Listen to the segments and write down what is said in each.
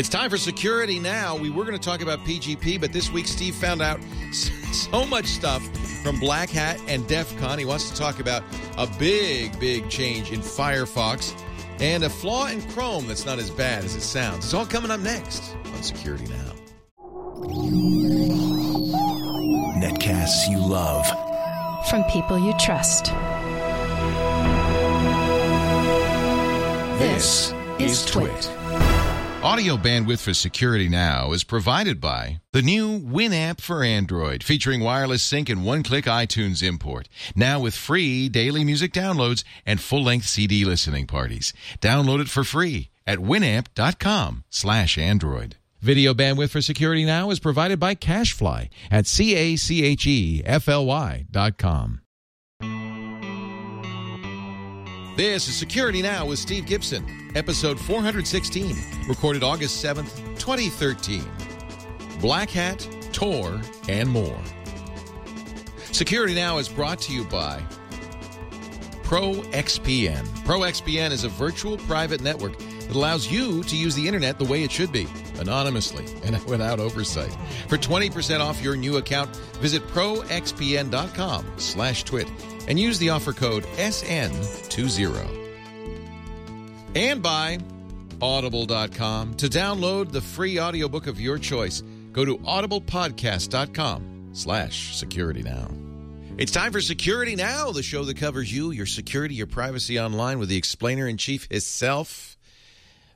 It's time for Security Now. We were going to talk about PGP, but this week Steve found out so much stuff from Black Hat and DEF CON. He wants to talk about a big, big change in Firefox and a flaw in Chrome that's not as bad as it sounds. It's all coming up next on Security Now. Netcasts you love. From people you trust. This is Twit. Audio bandwidth for Security Now is provided by the new Winamp for Android, featuring wireless sync and one-click iTunes import. Now with free daily music downloads and full-length CD listening parties. Download it for free at winamp.com slash Android. Video bandwidth for Security Now is provided by CacheFly at C-A-C-H-E-F-L-Y dot com. This is Security Now with Steve Gibson, episode 416, recorded August 7th, 2013. Black Hat, Tor, and more. Security Now is brought to you by ProXPN. ProXPN is a virtual private network that allows you to use the internet the way it should be, anonymously and without oversight. For 20% off your new account, visit proxpn.com slash twit and use the offer code SN20. And by audible.com to download the free audiobook of your choice. Go to audiblepodcast.com slash security now. It's time for Security Now, the show that covers you, your security, your privacy online with the explainer in chief himself,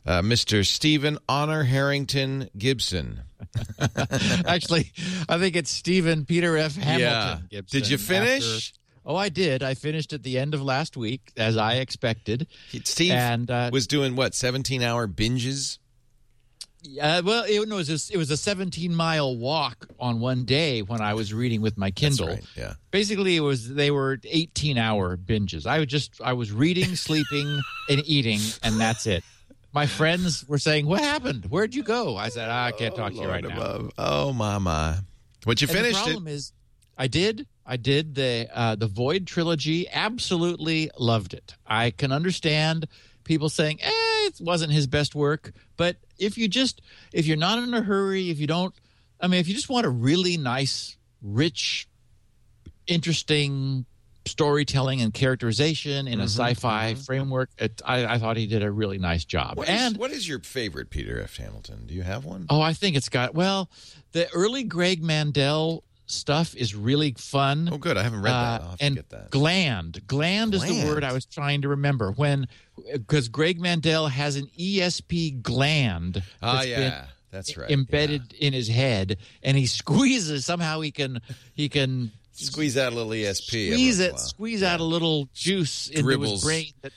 uh, Mr. Stephen Honor Harrington Gibson. Actually, I think it's Stephen Peter F. Hamilton Yeah. Gibson. Did you finish? after- oh, I did. I finished at the end of last week, as I expected. Steve And, uh, was doing what, 17 hour binges? Uh, well, it, was a, it was a 17 mile walk on one day when I was reading with my Kindle. right, yeah. Basically, it was they were 18 hour binges. I just I was reading, sleeping, and eating, and that's it. My friends were saying, "What happened? Where'd you go?" I said, "I can't talk to you right Lord now." above. Oh, my, my. But you And finished the it. problem is, I did. I did the uh, the Void trilogy. Absolutely loved it. I can understand people saying, "Eh, it wasn't his best work," but if you just if you're not in a hurry, if you don't, I mean, if you just want a really nice, rich, interesting storytelling and characterization in a sci-fi framework, it, I, I thought he did a really nice job. What is, and what is your favorite Peter F. Hamilton? Do you have one? Oh, I think it's got well, the early Greg Mandel stuff is really fun. Oh, good. I haven't read that. To and that. gland, gland is the word I was trying to remember when, because Greg Mandel has an ESP gland been yeah. That's right. embedded in his head, and he squeezes somehow he can he can Squeeze out a little ESP. squeeze once in a it, squeeze out a little juice into his brain. That,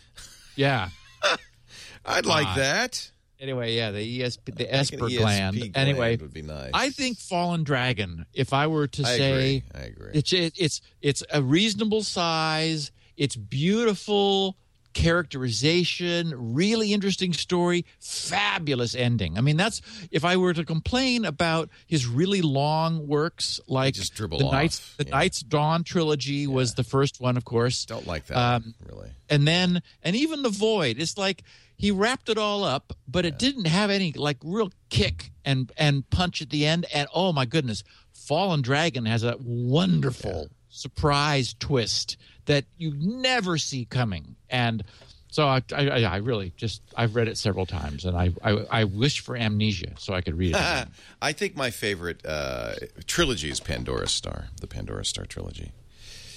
yeah. I'd like Ah. that. Anyway, yeah, the ESP, the Esper ESP gland. Anyway, would be nice. I think Fallen Dragon. If I were to I say, agree. I agree. it's it, it's it's a reasonable size. It's beautiful characterization, really interesting story, fabulous ending. I mean, that's if I were to complain about his really long works, like just the off, Night's, the yeah. Night's Dawn trilogy was the first one, of course Don't like that. Um, really. and then and even the void it's like he wrapped it all up but it didn't have any like real kick and and punch at the end and oh my goodness fallen dragon has a wonderful surprise twist that you never see coming and so I, I, I really just I've read it several times, and I, I I wish for amnesia so I could read it. I think my favorite uh, trilogy is Pandora Star, the Pandora Star trilogy.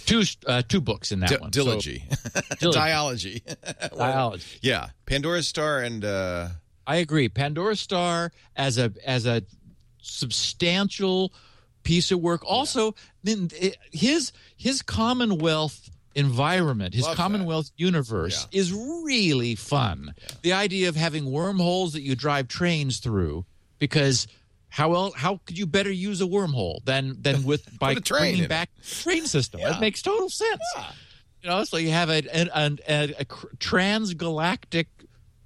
Two uh, two books in that D- one. So- Dilogy. Diology. Dialogy. yeah. Pandora Star and uh, I agree. Pandora Star as a as a substantial piece of work. Also, then it- his his Commonwealth environment, his Love that. Commonwealth universe is really fun. The idea of having wormholes that you drive trains through, because how else how could you better use a wormhole than than with by train bringing back train system? Yeah. It makes total sense. You know, so you have a, a, a, a, transgalactic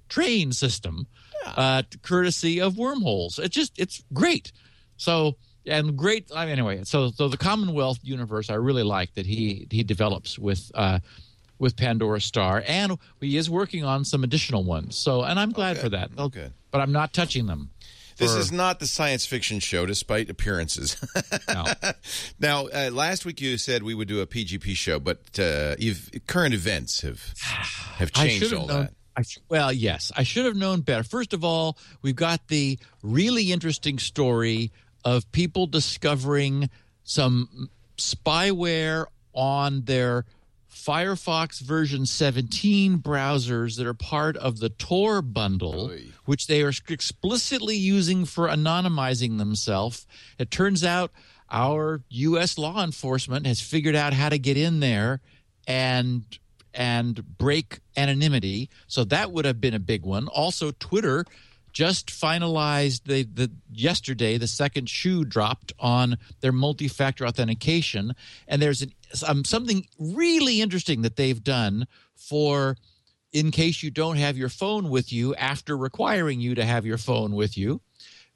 train system, uh, courtesy of wormholes. It just it's great. So and great. I mean, anyway, so so the Commonwealth universe, I really like that he he develops with uh, with Pandora Star, and he is working on some additional ones. So, and I'm glad Okay. for that. Oh, good. But I'm not touching them. This is not the science fiction show, despite appearances. No. now, uh, last week you said we would do a PGP show, but uh, current events have have changed all known. that. I sh- well, yes, I should have known better. First of all, we've got the really interesting story of people discovering some spyware on their Firefox version 17 browsers that are part of the Tor bundle, Oy. Which they are explicitly using for anonymizing themselves. It turns out our U.S. law enforcement has figured out how to get in there and and break anonymity. So that would have been a big one. Also, Twitter just finalized the, the yesterday the second shoe dropped on their multi-factor authentication and there's an, um, something really interesting that they've done for in case you don't have your phone with you after requiring you to have your phone with you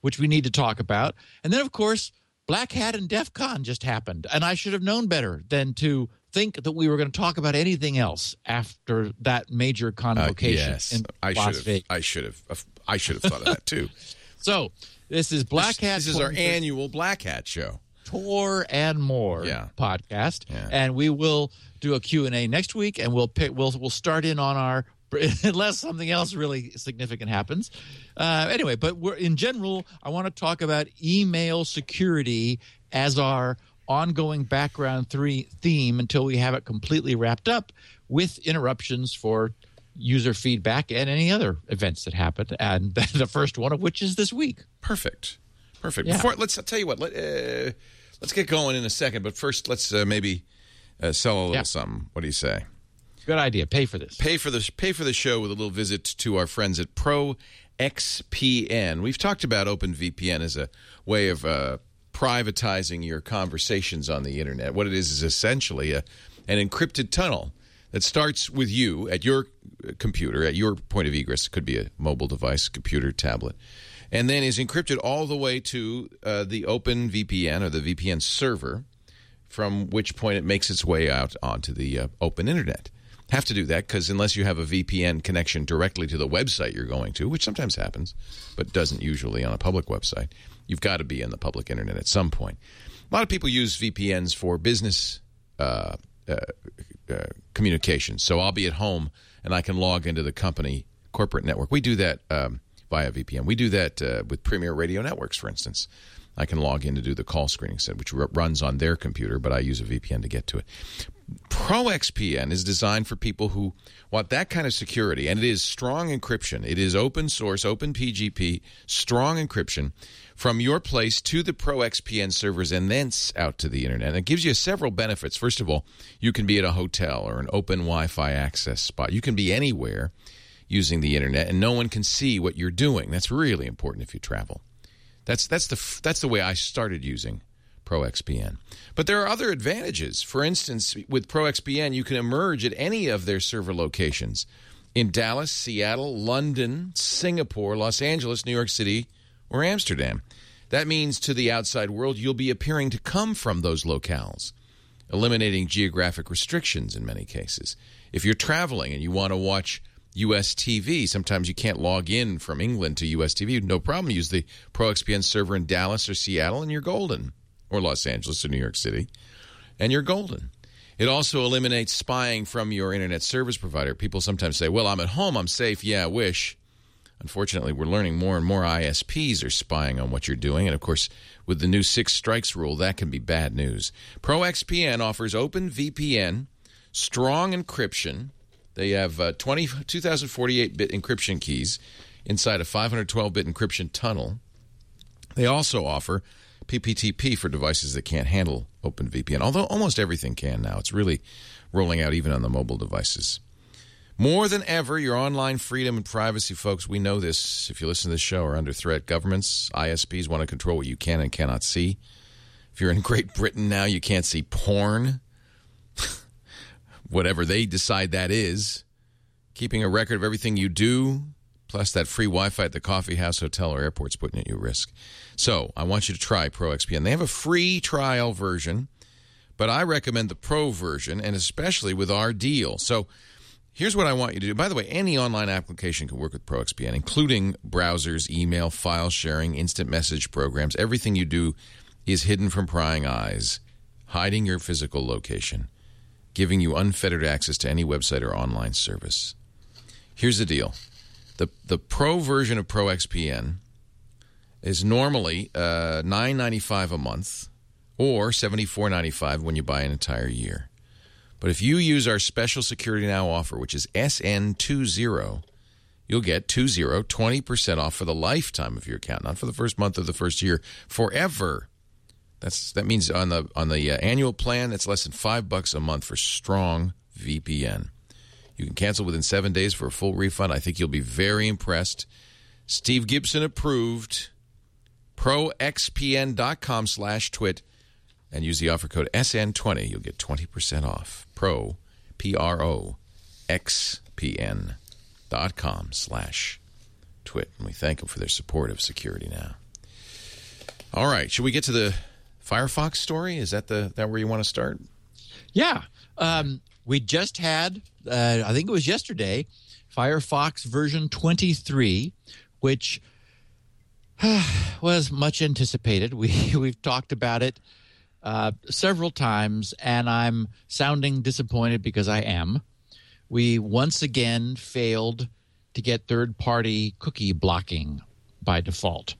which we need to talk about and then of course black hat and def con just happened and i should have known better than to think that we were going to talk about anything else after that major Uh, convocation yes, in I Las should have. Vegas. I should have. I should have thought of that too. So this is Black Hat. This is our annual Black Hat show. Tor and More Yeah. podcast, Yeah. and we will do a Q and A next week, and we'll pick. We'll we'll start in on our unless something else really significant happens. Uh, anyway, but we're in general. I want to talk about email security as our ongoing background three theme until we have it completely wrapped up with interruptions for user feedback and any other events that happened and the first one of which is this week Perfect. Perfect. Yeah. Before let's I'll tell you what. Let, uh, let's get going in a second, but first let's uh, maybe uh, sell a little Yeah. something. What do you say? good idea pay for this Pay for the pay for the show with a little visit to our friends at Pro XPN. We've talked about OpenVPN as a way of uh, privatizing your conversations on the internet. What it is is essentially a, an encrypted tunnel that starts with you at your uh, computer, at your point of egress. It could be a mobile device, computer, tablet, and then is encrypted all the way to uh, the OpenVPN or the VPN server from which point it makes its way out onto the uh, open internet. Have to do that because unless you have a VPN connection directly to the website you're going to, which sometimes happens, but doesn't usually on a public website, you've got to be in the public internet at some point. A lot of people use VPNs for business uh, uh, uh, communications. So I'll be at home and I can log into the company corporate network. We do that um, via VPN. We do that uh, with Premier Radio Networks, for instance. I can log in to do the call screening set, which r- runs on their computer, but I use a VPN to get to it. ProXPN is designed for people who want that kind of security, and it is strong encryption. It is open source, open PGP, strong encryption from your place to the ProXPN servers and thence out to the internet. And it gives you several benefits. First of all, you can be at a hotel or an open Wi Fi access spot. You can be anywhere using the internet, and no one can see what you're doing. That's really important if you travel. That's that's the that's the way I started using ProXPN. But there are other advantages. For instance, with ProXPN, you can emerge at any of their server locations in Dallas, Seattle, London, Singapore, Los Angeles, New York City, or Amsterdam. That means to the outside world, you'll be appearing to come from those locales, eliminating geographic restrictions in many cases. If you're traveling and you want to watch US TV, sometimes you can't log in from England to US TV. No problem. Use the ProXPN server in Dallas or Seattle, and you're golden, or Los Angeles or New York City, and you're golden. It also eliminates spying from your internet service provider. People sometimes say, Well, I'm at home, I'm safe. Yeah, I wish. Unfortunately, we're learning more and more ISPs are spying on what you're doing. And of course, with the new six strikes rule, that can be bad news. ProXPN offers open VPN, strong encryption. They have uh, 20, 2048 bit encryption keys inside a 512 bit encryption tunnel. They also offer PPTP for devices that can't handle OpenVPN, although almost everything can now. It's really rolling out even on the mobile devices. More than ever, your online freedom and privacy, folks, we know this. If you listen to this show, are under threat. Governments, ISPs want to control what you can and cannot see. If you're in Great Britain now, you can't see porn, whatever they decide that is. Keeping a record of everything you do, plus that free Wi Fi at the coffee house, hotel, or airport's putting you at risk. So I want you to try ProXPN. They have a free trial version. but I recommend the Pro version, and especially with our deal. So here's what I want you to do. By the way, any online application can work with ProXPN, including browsers, email, file sharing, instant message programs. Everything you do is hidden from prying eyes, hiding your physical location, giving you unfettered access to any website or online service. Here's the deal the, the Pro version of ProXPN is normally uh, $9.95 a month or $74.95 when you buy an entire year. But if you use our special Security Now offer, which is SN20, you'll get 20 20% off for the lifetime of your account, not for the first month of the first year, forever. That's that means on the on the uh, annual plan, it's less than five bucks a month for strong VPN. You can cancel within seven days for a full refund. I think you'll be very impressed. Steve Gibson approved. ProXPN.com slash twit and use the offer code SN20. You'll get 20% off. Pro, P R O X P N dot com slash twit. And we thank them for their support of security now. All right. Should we get to the Firefox story? Is that the that where you want to start? Yeah. Um, we just had, uh, I think it was yesterday, Firefox version 23, which was much anticipated. We we've talked about it uh, several times, and I'm sounding disappointed because I am. We once again failed to get third-party cookie blocking by default,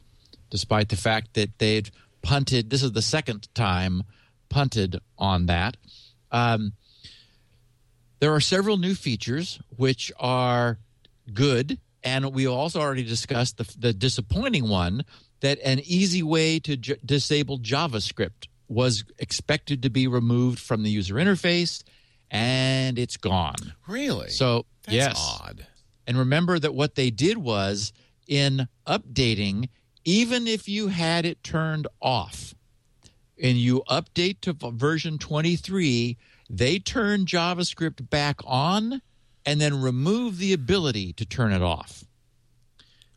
despite the fact that they've punted. This is the second time punted on that. Um, there are several new features which are good, and we also already discussed the, the disappointing one that an easy way to j- disable JavaScript was expected to be removed from the user interface, and it's gone. Really? So That's yes, odd. and remember that what they did was in updating, even if you had it turned off and you update to version 23, they turn JavaScript back on and then remove the ability to turn it off.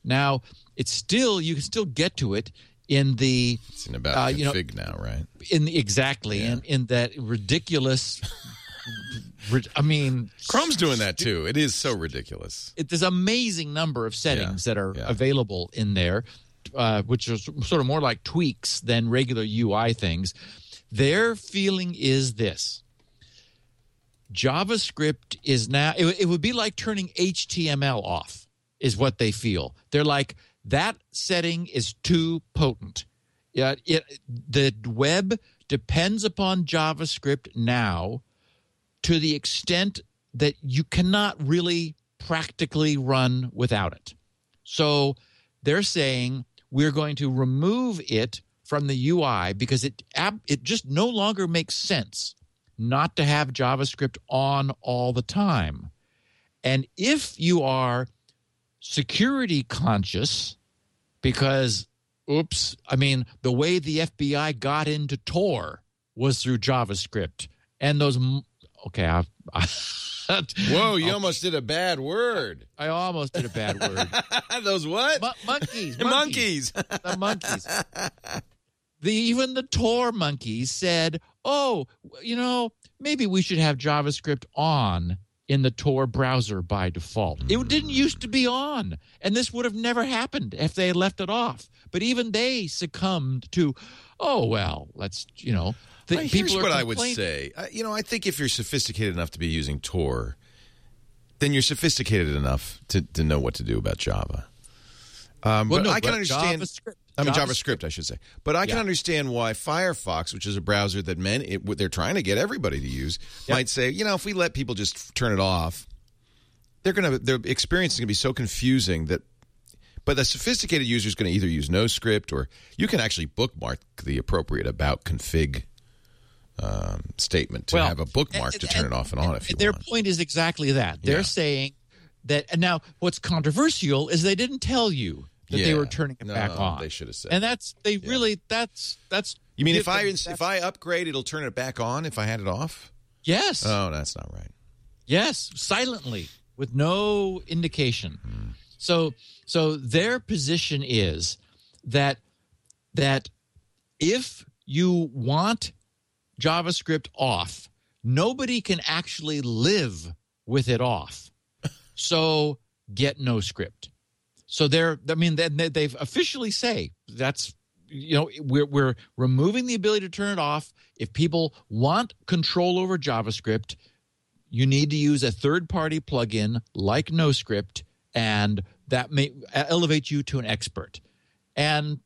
Now, it's still, you can still get to it in the It's in about Uh, you know- config now, right? in the exactly in, in that ridiculous I mean Chrome's doing that too. It is so ridiculous. it, there's amazing number of settings Yeah, that are yeah. available in there, uh, which are sort of more like tweaks than regular UI things. Their feeling is this: JavaScript is now. It, it would be like turning HTML off. Is what they feel. They're like that setting is too potent. Yeah, it the web depends upon JavaScript now to the extent that you cannot really practically run without it. So they're saying we're going to remove it from the UI because it it just no longer makes sense not to have JavaScript on all the time. And if you are security conscious because oops, I mean the way the FBI got into Tor was through JavaScript and those okay, I Whoa, you almost did a bad word. I almost did a bad word. Those what? Mon- monkeys, monkeys. the monkeys. The even the Tor monkeys said, "Oh, you know, maybe we should have JavaScript on in the Tor browser by default. It didn't used to be on, and this would have never happened if they had left it off. But even they succumbed to, oh well, let's you know." The, Here's people what I would say. You know, I think if you're sophisticated enough to be using Tor, then you're sophisticated enough to, to know what to do about Java. Um, Well, but no, I can but understand. JavaScript. I mean JavaScript. I should say. But I can Yeah. understand why Firefox, which is a browser that men it, they're trying to get everybody to use, Yep. might say, you know, if we let people just turn it off, they're gonna their experience is gonna be so confusing that. But the sophisticated user is going to either use no script or you can actually bookmark the appropriate about config um, statement to Well, have a bookmark to turn it off and on if you their want. point is exactly that. They're Yeah. saying that. And now, what's controversial is they didn't tell you that they were turning it No, back on. they should have said. And that's they really that's that's. you mean if I if I upgrade, it'll turn it back on if I had it off? yes Oh, that's not right. yes silently with no indication. Hmm. So so their position is that that if you want JavaScript off, nobody can actually live with it off. So get no script. So they're, I mean, they, they've officially say that's, you know, we're, we're removing the ability to turn it off. If people want control over JavaScript, you need to use a third party plugin like NoScript, and that may elevate you to an expert. And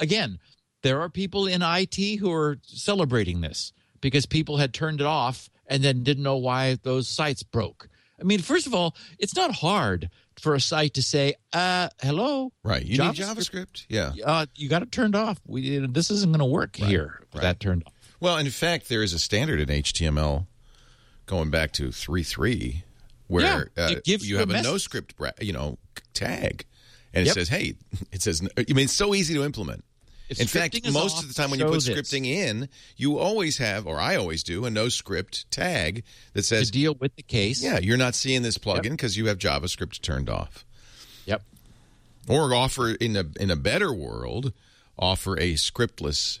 again, there are people in IT who are celebrating this because people had turned it off and then didn't know why those sites broke. I mean, first of all, it's not hard for a site to say, uh, hello. Right. You JavaScript, need JavaScript. Yeah. Uh, you got it turned off. We, this isn't going to work right. here. Right. That turned off. Well, in fact, there is a standard in HTML going back to 3.3 where yeah, uh, you have a, a no script, you know, tag. And it yep. says, hey, it says, I mean, it's so easy to implement. If in fact, most off, of the time when you put this. scripting in, you always have, or I always do, a no script tag that says to deal with the case. Yeah, you're not seeing this plugin because yep. you have JavaScript turned off. Yep. Or offer in a in a better world, offer a scriptless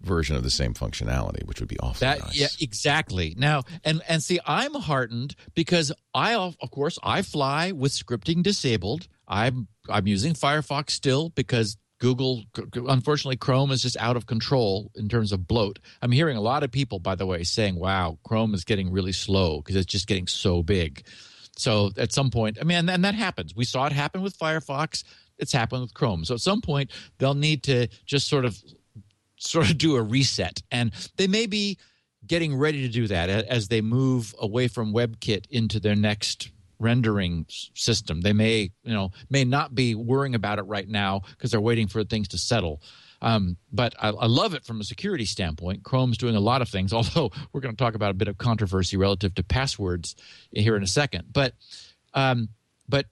version of the same functionality, which would be awful that, nice. Yeah, exactly. Now, and and see, I'm heartened because I, of course, I fly with scripting disabled. I'm I'm using Firefox still because Google, unfortunately, Chrome is just out of control in terms of bloat. I'm hearing a lot of people, by the way, saying, wow, Chrome is getting really slow because it's just getting so big. So at some point, I mean, and that happens. We saw it happen with Firefox. It's happened with Chrome. So at some point, they'll need to just sort of sort of do a reset. And they may be getting ready to do that as they move away from WebKit into their next rendering system. They may, you know, may not be worrying about it right now because they're waiting for things to settle. Um, but I, I, love it from a security standpoint. Chrome's doing a lot of things, although we're going to talk about a bit of controversy relative to passwords here in a second. But um, but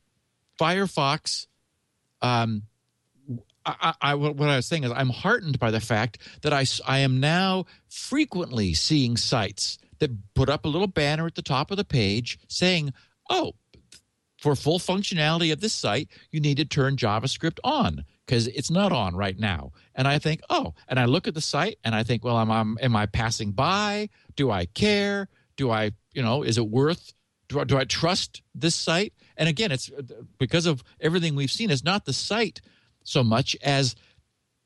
Firefox, um, I, I, what I was saying is I'm heartened by the fact that I, I am now frequently seeing sites that put up a little banner at the top of the page saying oh, for full functionality of this site, you need to turn JavaScript on because it's not on right now. And I think, oh, and I look at the site and I think, well, am, am, am I passing by? Do I care? Do I, you know, is it worth? Do I, do I trust this site? And again, it's because of everything we've seen. It's not the site so much as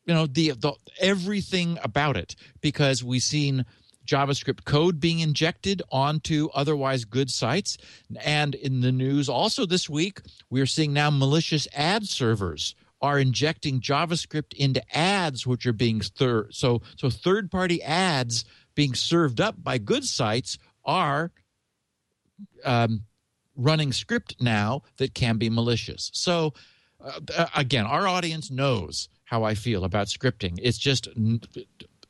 you know the, the everything about it because we've seen JavaScript code being injected onto otherwise good sites. And in the news also this week, we're seeing now malicious ad servers are injecting JavaScript into ads, which are being thir- so so third party ads being served up by good sites are um, running script now that can be malicious. So uh, again, our audience knows how I feel about scripting. It's just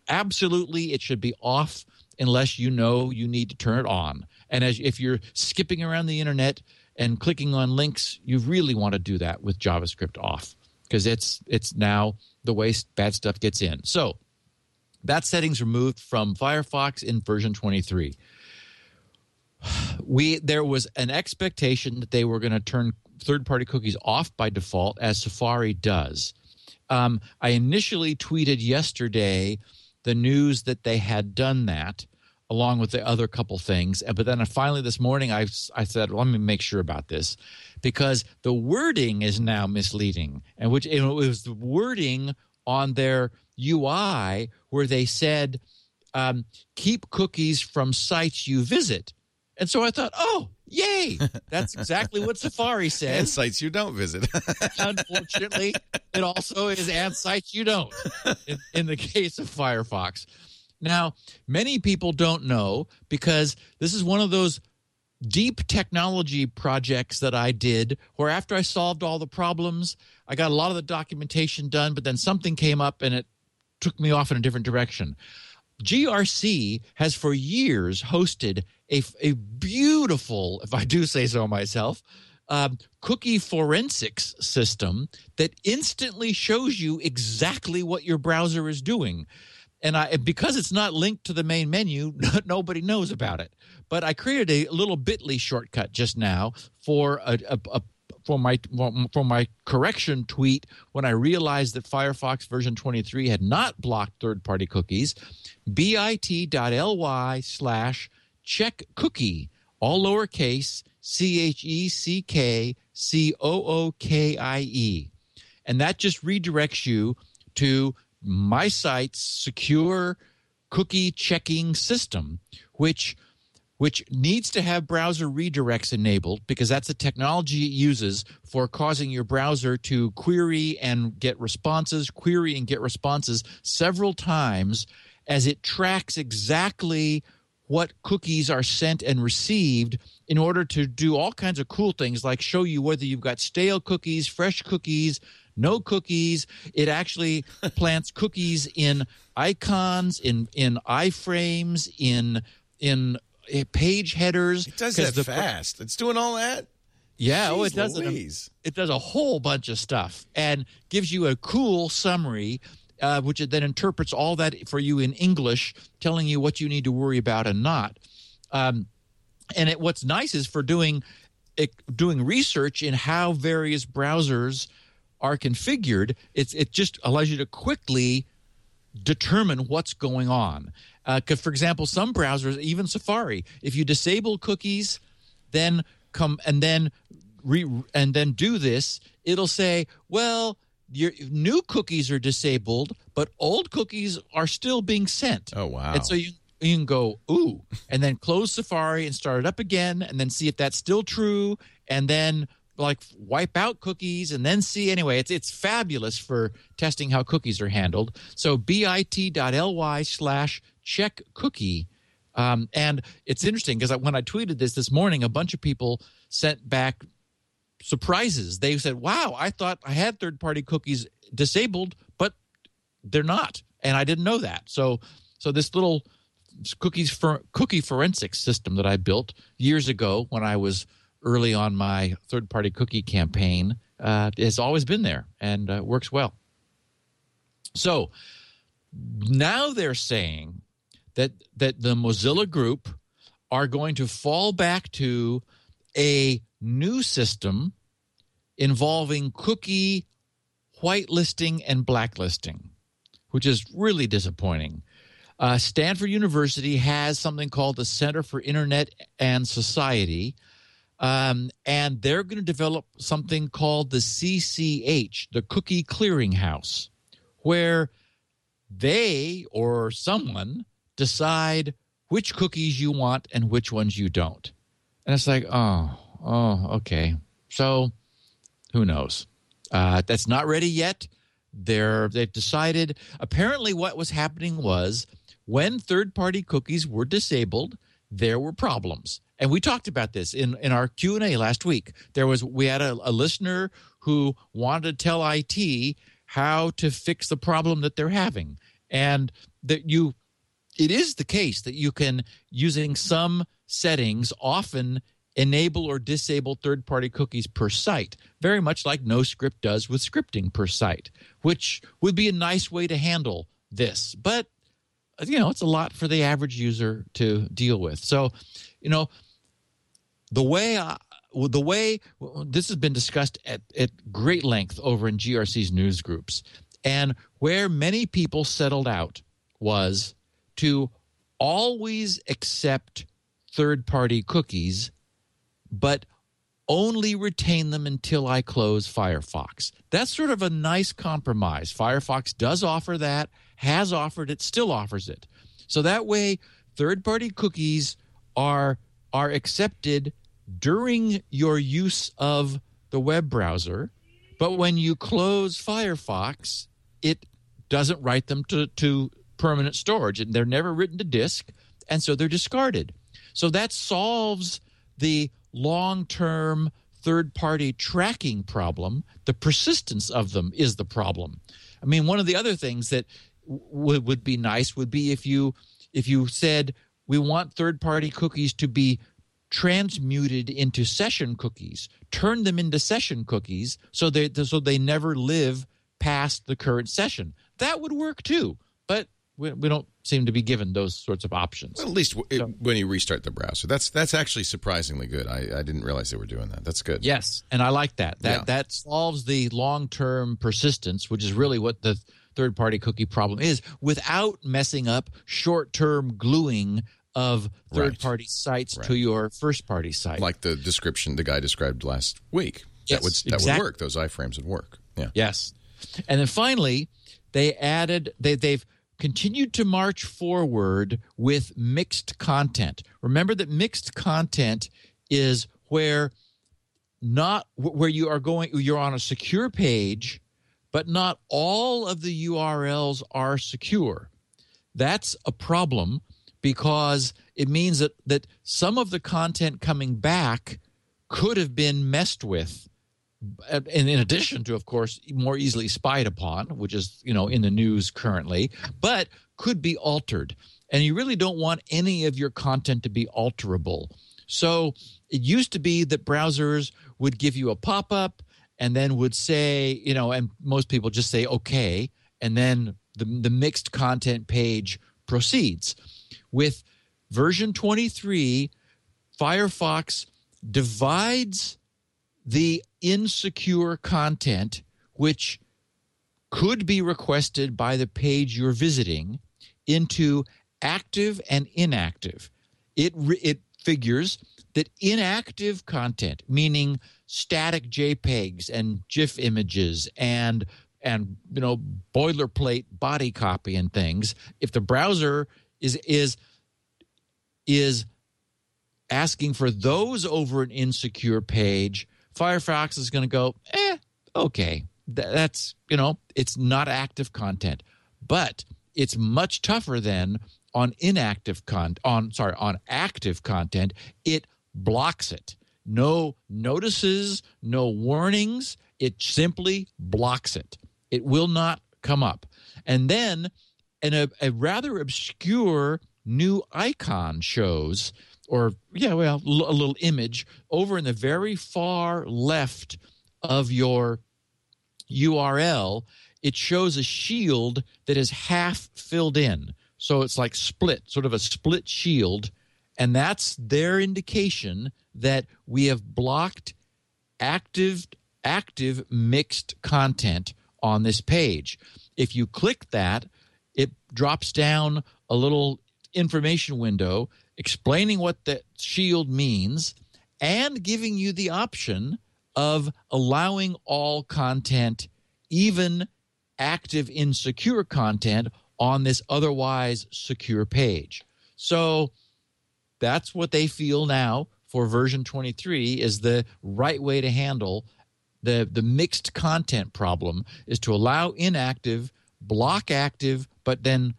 absolutely it should be off unless you know you need to turn it on. And as if you're skipping around the internet and clicking on links, you really want to do that with JavaScript off because it's it's now the way bad stuff gets in. So that setting's removed from Firefox in version 23. We there was an expectation that they were going to turn third-party cookies off by default, as Safari does. Um, I initially tweeted yesterday the news that they had done that along with the other couple things. But then finally this morning, I, I said, well, let me make sure about this because the wording is now misleading. And which it was the wording on their UI where they said, um, keep cookies from sites you visit. And so I thought, oh, yay. That's exactly what Safari says. And sites you don't visit. Unfortunately, it also is and sites you don't in, in the case of Firefox. Now, many people don't know because this is one of those deep technology projects that I did where after I solved all the problems, I got a lot of the documentation done, but then something came up and it took me off in a different direction. GRC has for years hosted a, a beautiful, if I do say so myself, um, cookie forensics system that instantly shows you exactly what your browser is doing. And I, because it's not linked to the main menu, nobody knows about it. But I created a little Bitly shortcut just now for a, a, a for my for my correction tweet when I realized that Firefox version 23 had not blocked third-party cookies. bit.ly slash check cookie, all lowercase, C H E C K C O O K I E. And that just redirects you to my site's secure cookie checking system, which which needs to have browser redirects enabled because that's the technology it uses for causing your browser to query and get responses, query and get responses several times as it tracks exactly what cookies are sent and received in order to do all kinds of cool things like show you whether you've got stale cookies, fresh cookies, no cookies. It actually plants cookies in icons, in in iframes, in in page headers. It does that the- fast. It's doing all that. Yeah, oh, it does. It, Louise. it does a whole bunch of stuff and gives you a cool summary, uh, which it then interprets all that for you in English, telling you what you need to worry about and not. Um, and it, what's nice is for doing it, doing research in how various browsers are configured. It's it just allows you to quickly determine what's going on. Uh, because, for example, some browsers, even Safari, if you disable cookies, then come and then re, and then do this, it'll say, well, your new cookies are disabled, but old cookies are still being sent. Oh, wow. And so you you can go ooh, and then close Safari and start it up again, and then see if that's still true, and then like wipe out cookies and then see anyway it's it's fabulous for testing how cookies are handled so bit.ly slash check cookie. Um, and it's interesting because when i tweeted this this morning a bunch of people sent back surprises. They said wow i thought i had third party cookies disabled but they're not. And i didn't know that. So so this little cookies for cookie forensics system that i built years ago when i was early on my third party cookie campaign uh, has always been there and uh, works well. So now they're saying that that the mozilla group are going to fall back to a new system involving cookie whitelisting and blacklisting which is really disappointing. Uh, stanford university has something called the center for internet and society um, and they're going to develop something called the CCH, the Cookie Clearinghouse, where they or someone decide which cookies you want and which ones you don't. And it's like, oh, oh, okay. So who knows? Uh, that's not ready yet. They're they've decided. Apparently, what was happening was when third-party cookies were disabled, there were problems and we talked about this in, in our q&a last week there was we had a, a listener who wanted to tell it how to fix the problem that they're having and that you it is the case that you can using some settings often enable or disable third party cookies per site very much like noscript does with scripting per site which would be a nice way to handle this. But you know it's a lot for the average user to deal with. So you know the way I, the way this has been discussed at, at great length over in grc's news groups. And where many people settled out was to always accept third party cookies but only retain them until I close Firefox. That's sort of a nice compromise. Firefox does offer that, has offered it, still offers it. So that way third-party cookies are are accepted during your use of the web browser, but when you close Firefox, it doesn't write them to, to permanent storage and they're never written to disk and so they're discarded. So that solves the long term third party tracking problem. The persistence of them is the problem. I mean, one of the other things that w- would be nice would be if you if you said we want third party cookies to be transmuted into session cookies, turn them into session cookies so they so they never live past the current session. That would work too. But we, we don't seem to be given those sorts of options. Well, at least w- So- it, when you restart the browser, that's that's actually surprisingly good. I, I didn't realize they were doing that. That's good. Yes, and I like that. That Yeah. that solves the long-term persistence, which is really what the third-party cookie problem is, without messing up short-term gluing of third-party sites to your first-party site. like the description the guy described last week. Yes, that would that exactly. would work. Those iframes would work. Yeah. Yes. And then finally, they added they they've continued to march forward with mixed content. Remember that mixed content is where not where you are going you're on a secure page but not all of the URLs are secure. That's a problem because it means that that some of the content coming back could have been messed with and in addition to of course more easily spied upon which is you know in the news currently but could be altered. And you really don't want any of your content to be alterable. So it used to be that browsers would give you a pop-up and then would say you know and most people just say okay and then the, the mixed content page proceeds. With version 23 firefox divides the insecure content which could be requested by the page you're visiting into active and inactive. It it figures that inactive content, meaning static JPEGs and GIF images and and you know boilerplate body copy and things, if the browser is is is asking for those over an insecure page, Firefox is going to go, eh, okay. Th- that's, you know, it's not active content. But it's much tougher than on inactive con on sorry, on active content. It blocks it. No notices, no warnings. It simply blocks it. It will not come up. And then and a, a rather obscure new icon shows or yeah well a little image over in the very far left of your url it shows a shield that is half filled in. So it's like split sort of a split shield. And that's their indication that we have blocked active active mixed content on this page. If you click that it drops down a little information window explaining what the shield means and giving you the option of allowing all content, even active insecure content, on this otherwise secure page. So that's what they feel now for version 23 is the right way to handle the the mixed content problem is to allow inactive block active but then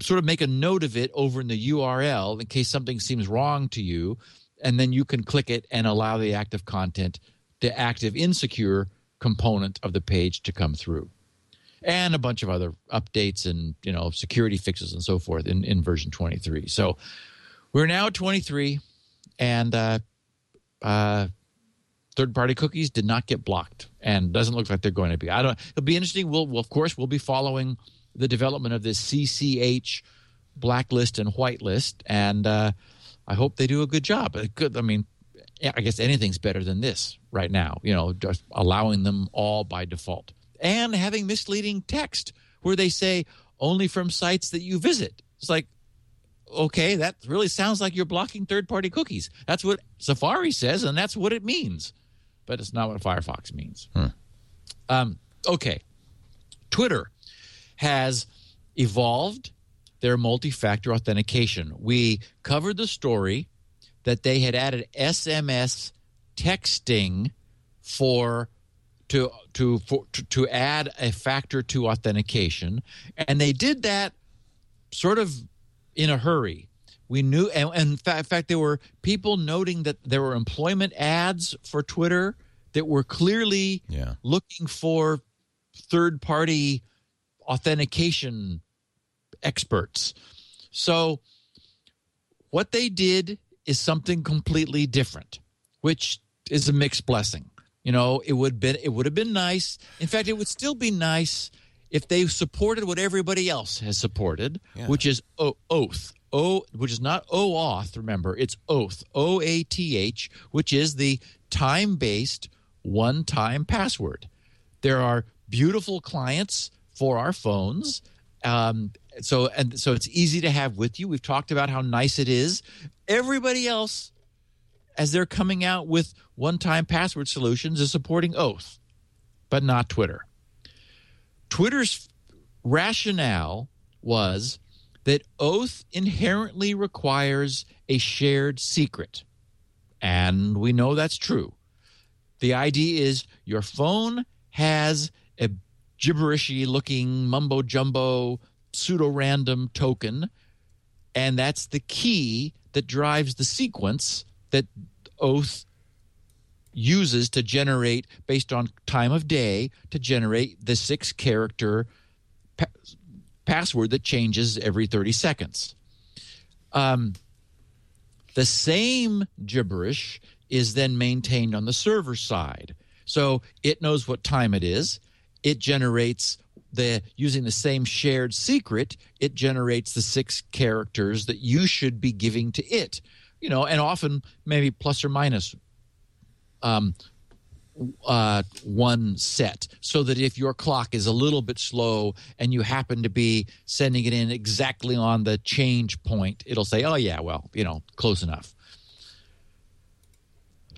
sort of make a note of it over in the url in case something seems wrong to you and then you can click it and allow the active content the active insecure component of the page to come through. And a bunch of other updates and you know security fixes and so forth in, in version 23 so we're now at 23 and uh, uh, third party cookies did not get blocked and doesn't look like they're going to be. I don't it'll be interesting. We'll, we'll of course we'll be following the development of this cch blacklist and whitelist and uh, i hope they do a good job could i mean i guess anything's better than this right now you know just allowing them all by default and having misleading text where they say only from sites that you visit it's like okay, that really sounds like you're blocking third party cookies. That's what Safari says, and that's what it means. But it's not what Firefox means. Um, okay. Twitter has evolved their multi factor authentication. We covered the story that they had added SMS texting for to to for, to, to add a factor to authentication and they did that sort of in a hurry. We knew, and, and in, fact, in fact, there were people noting that there were employment ads for Twitter that were clearly Yeah. looking for third party authentication experts. So, what they did is something completely different, which is a mixed blessing. You know, it would been it would have been nice. In fact, it would still be nice if they supported what everybody else has supported, Yeah. which is o- oath, o, which is not OAuth. Remember, it's oath, O A T H, which is the time-based one-time password. There are beautiful clients for our phones. Um, so and so it's easy to have with you. We've talked about how nice it is. Everybody else, as they're coming out with one-time password solutions, is supporting Oath, but not Twitter. Twitter's rationale was that Oath inherently requires a shared secret. And we know that's true. The idea is your phone has a gibberishy looking mumbo jumbo pseudo random token, and that's the key that drives the sequence that Oath uses to generate, based on time of day, to generate the six character pa- password that changes every 30 seconds. Um, the same gibberish is then maintained on the server side. So it knows what time it is. It generates the using the same shared secret, it generates the six characters that you should be giving to it. You know, and often maybe plus or minus um, uh, one set so that if your clock is a little bit slow and you happen to be sending it in exactly on the change point, it'll say, oh, yeah, well, you know, close enough.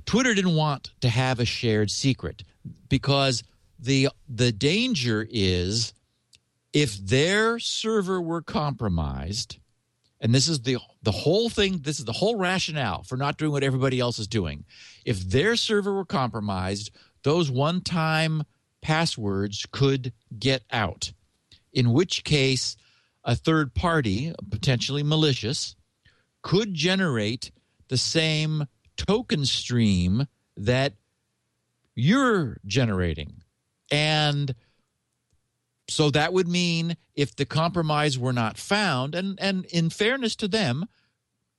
Twitter didn't want to have a shared secret because the the danger is if their server were compromised and this is the the whole thing this is the whole rationale for not doing what everybody else is doing. If their server were compromised those one time passwords could get out. In which case a third party potentially malicious could generate the same token stream that you're generating and so that would mean if the compromise were not found, and, and in fairness to them,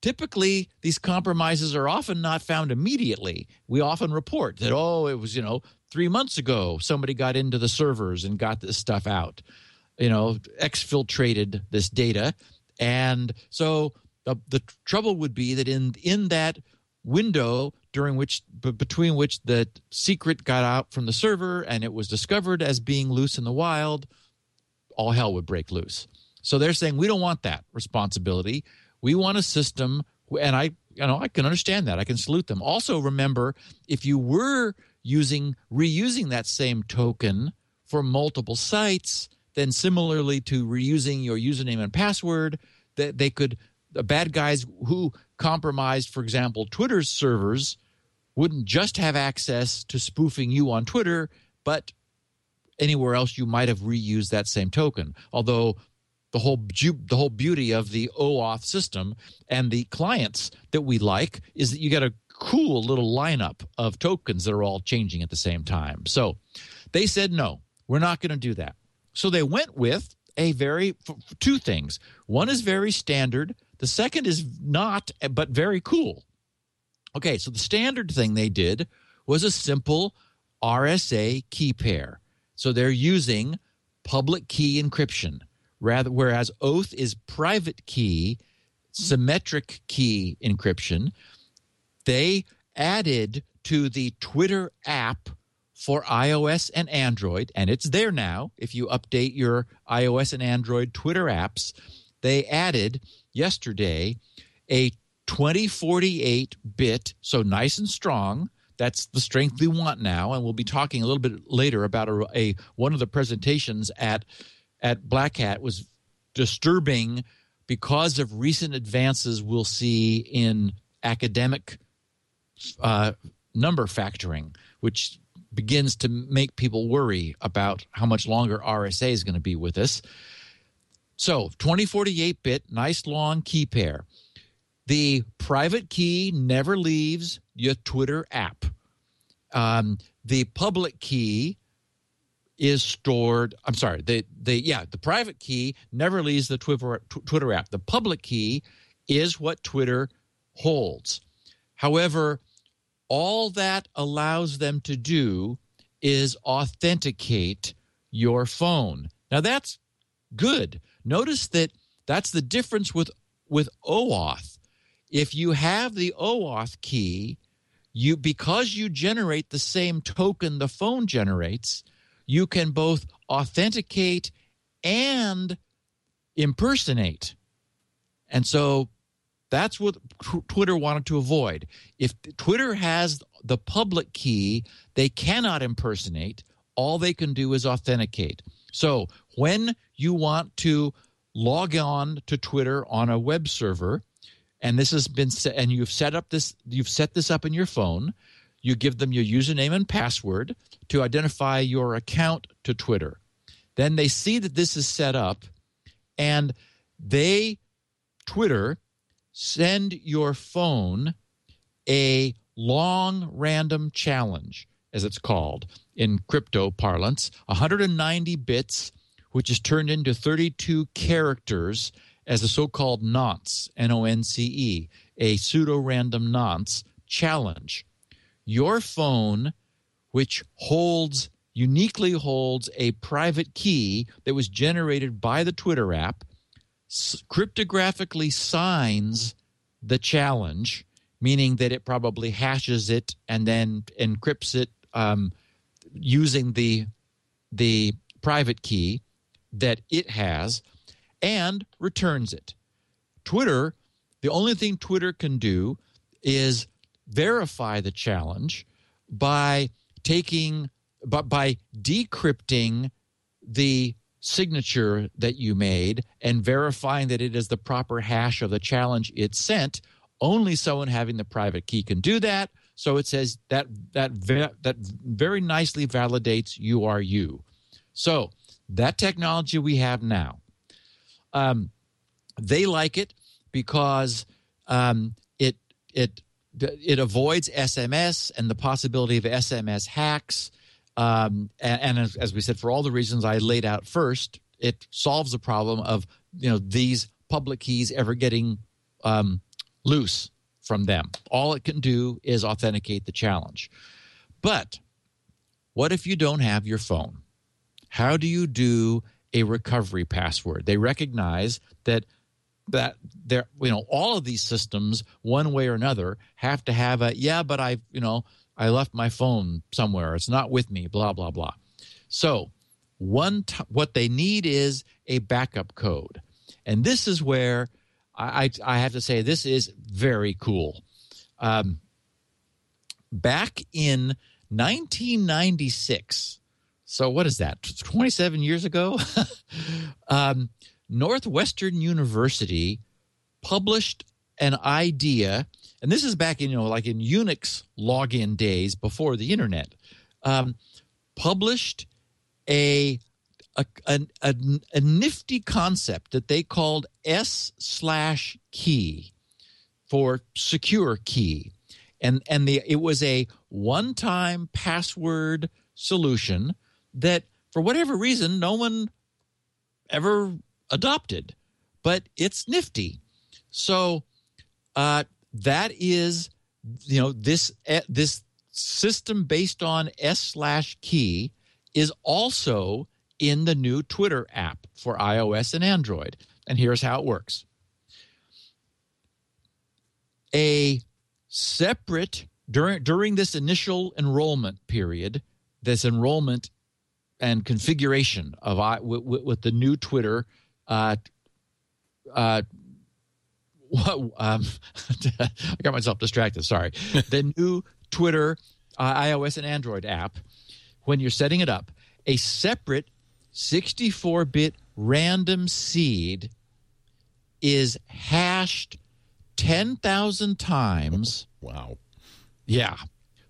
typically these compromises are often not found immediately. We often report that, oh, it was, you know, three months ago somebody got into the servers and got this stuff out, you know, exfiltrated this data. And so the, the trouble would be that in in that window during which b- between which the secret got out from the server and it was discovered as being loose in the wild all hell would break loose. So they're saying we don't want that responsibility. We want a system and i you know i can understand that. I can salute them. Also remember if you were using reusing that same token for multiple sites then similarly to reusing your username and password that they could the bad guys who compromised, for example, Twitter's servers wouldn't just have access to spoofing you on Twitter, but anywhere else you might have reused that same token. Although the whole the whole beauty of the OAuth system and the clients that we like is that you get a cool little lineup of tokens that are all changing at the same time. So they said no, we're not going to do that. So they went with a very two things. One is very standard. The second is not, but very cool. Okay, so the standard thing they did was a simple RSA key pair. So they're using public key encryption, rather whereas Oath is private key, symmetric key encryption. They added to the Twitter app for iOS and Android, and it's there now. If you update your iOS and Android Twitter apps, they added yesterday a 2048 bit, so nice and strong. That's the strength we want now, and we'll be talking a little bit later about a, a one of the presentations at at Black Hat was disturbing because of recent advances we'll see in academic uh, number factoring, which begins to make people worry about how much longer RSA is going to be with us. So 2048 bit, nice long key pair. The private key never leaves your Twitter app. Um, the public key is stored. I'm sorry. The the yeah the private key never leaves the Twitter Twitter app. The public key is what Twitter holds. However, all that allows them to do is authenticate your phone. Now that's good. Notice that that's the difference with with OAuth. If you have the OAuth key, you because you generate the same token the phone generates, you can both authenticate and impersonate. And so that's what Twitter wanted to avoid. If Twitter has the public key, they cannot impersonate. All they can do is authenticate. So when you want to log on to Twitter on a web server, and this has been set, and you've set up this, you've set this up in your phone. You give them your username and password to identify your account to Twitter. Then they see that this is set up, and they, Twitter, send your phone a long random challenge, as it's called in crypto parlance, 190 bits, which is turned into 32 characters as a so called nonce, N O N C E, a pseudo random nonce challenge. Your phone, which holds uniquely holds a private key that was generated by the Twitter app, cryptographically signs the challenge, meaning that it probably hashes it and then encrypts it um, using the the private key that it has and returns it. Twitter, the only thing Twitter can do is verify the challenge by taking but by decrypting the signature that you made and verifying that it is the proper hash of the challenge it sent only someone having the private key can do that so it says that that that very nicely validates you are you. So that technology we have now um, they like it because um, it it it avoids sms and the possibility of sms hacks. Um, and, and as, as, we said, for all the reasons I laid out first, it solves the problem of you know these public keys ever getting um, loose from them. All it can do is authenticate the challenge. But what if you don't have your phone? How do you do a recovery password? They recognize that that there you know all of these systems one way or another have to have a yeah but i you know I left my phone somewhere. It's not with me, blah, blah, blah. So, one t- what they need is a backup code. And this is where I, I, have to say this is very cool. Um, back in 1996, so what is that, 27 years ago? um, Northwestern University published an idea and this is back in you know like in Unix login days before the internet, um, published a a, a, a, a nifty concept that they called S slash key for secure key, and and the it was a one time password solution that for whatever reason no one ever adopted, but it's nifty. So uh, that is you know this eh, this system based on s slash key is also in the new twitter app for ios and android and here's how it works a separate during during this initial enrollment period this enrollment and configuration of I, with, with the new twitter uh, uh, what um, I got myself distracted. Sorry. the new Twitter, uh, iOS, and Android app, when you're setting it up, a separate 64 bit random seed is hashed 10,000 times. Wow. Yeah.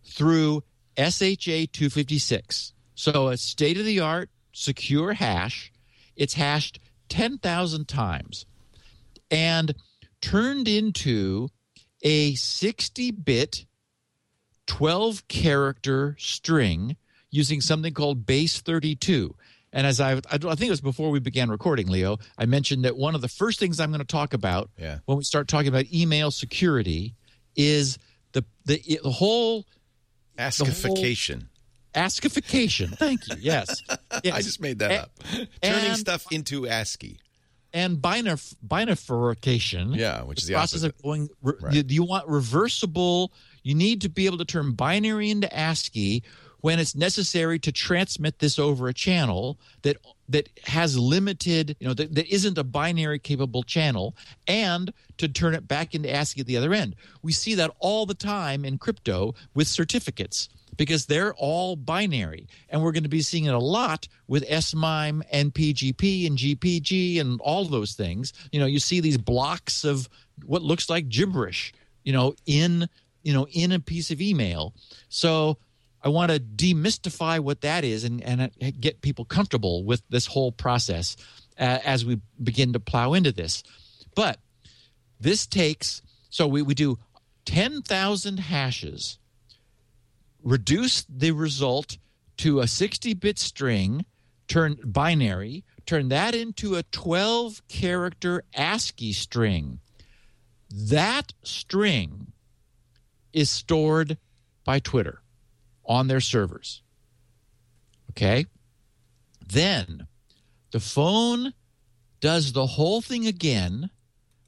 Through SHA 256. So a state of the art secure hash. It's hashed 10,000 times. And turned into a 60 bit 12 character string using something called base 32 and as I, I think it was before we began recording, Leo, I mentioned that one of the first things I'm going to talk about yeah. when we start talking about email security is the the, the whole askification. Askification. Thank you. Yes. yes. I just made that And- up. Turning and- stuff into ASCII. and binif- binification. Yeah, which is the process opposite. of going. Re- Right. you, you want reversible. You need to be able to turn binary into ASCII when it's necessary to transmit this over a channel that that has limited, you know, that, that isn't a binary capable channel, and to turn it back into ASCII at the other end. We see that all the time in crypto with certificates because they're all binary. And we're going to be seeing it a lot with SMIME and PGP and GPG and all those things. You know, you see these blocks of what looks like gibberish, you know, in you know, in a piece of email. So I want to demystify what that is and, and uh, get people comfortable with this whole process uh, as we begin to plow into this. But this takes so we, we do 10,000 hashes reduce the result to a 60 bit string, turn binary, turn that into a 12 character ASCII string. That string is stored by Twitter on their servers. Okay? Then the phone does the whole thing again,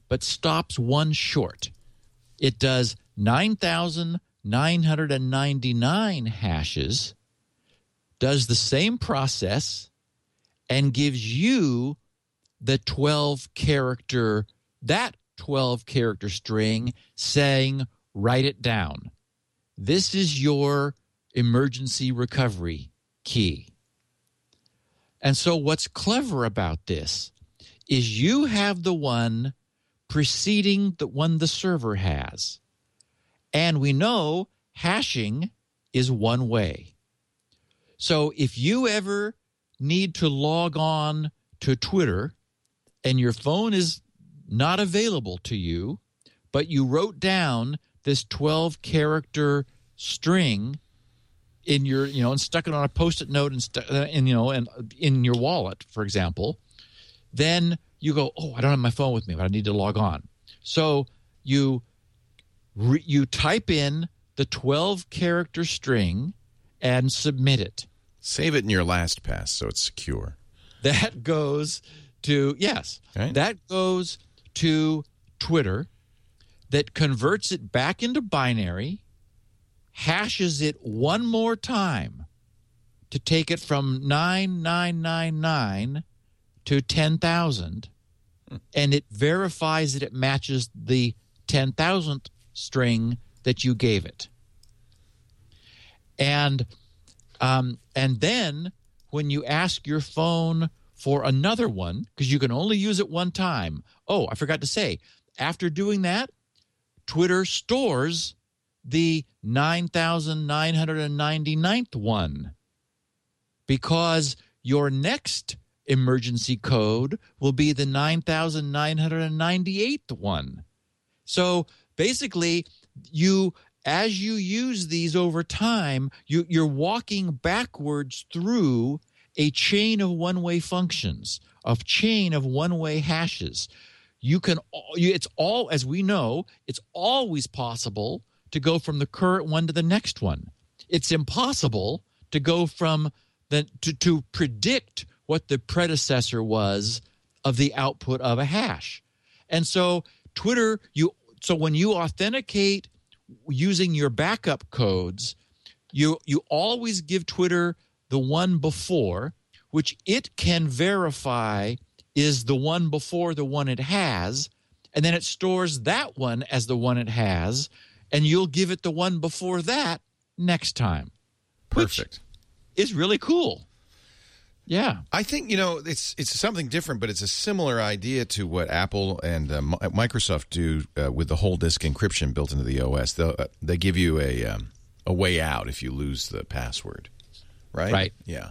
but stops one short. It does 9,999 hashes, does the same process, and gives you the 12 character, that 12 character string saying, write it down. This is your emergency recovery key. And so, what's clever about this is you have the one preceding the one the server has. And we know hashing is one way. So if you ever need to log on to Twitter and your phone is not available to you, but you wrote down this 12 character string in your you know and stuck it on a post-it note and, uh, and you know and in your wallet for example then you go oh i don't have my phone with me but i need to log on so you re- you type in the 12 character string and submit it Save it in your last pass so it's secure. that goes to yes Right. that goes to twitter that converts it back into binary hashes it one more time to take it from 9999 to 10,000 and it verifies that it matches the 10,000th string that you gave it. And um, and then when you ask your phone for another one because you can only use it one time. Oh, I forgot to say, after doing that, Twitter stores the 9,999th one because your next emergency code will be the 9,998th one. So basically, you as you use these over time, you, you're walking backwards through a chain of one-way functions, of chain of one-way hashes. You can it's all as we know, it's always possible to go from the current one to the next one. It's impossible to go from the to, to predict what the predecessor was of the output of a hash. And so Twitter, you so when you authenticate using your backup codes, you you always give Twitter the one before, which it can verify is the one before the one it has, and then it stores that one as the one it has, and you'll give it the one before that next time. Perfect. is really cool. Yeah. I think you know it's it's something different, but it's a similar idea to what Apple and uh, Microsoft do uh, with the whole disk encryption built into the OS. They uh, they give you a um, a way out if you lose the password, right? Right. Yeah.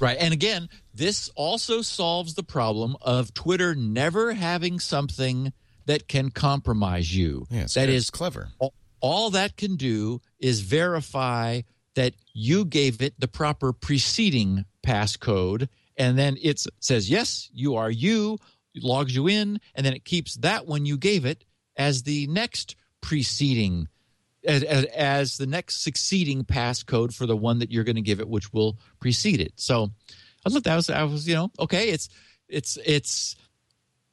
Right. And again, this also solves the problem of Twitter never having something that can compromise you. Yeah. It's, that it's is clever. all, all that can do is verify that you gave it the proper preceding passcode and then it says yes you are you logs you in and then it keeps that one you gave it as the next preceding as, as, as the next succeeding passcode for the one that you're going to give it, which will precede it. So I thought that was I was you know okay it's it's it's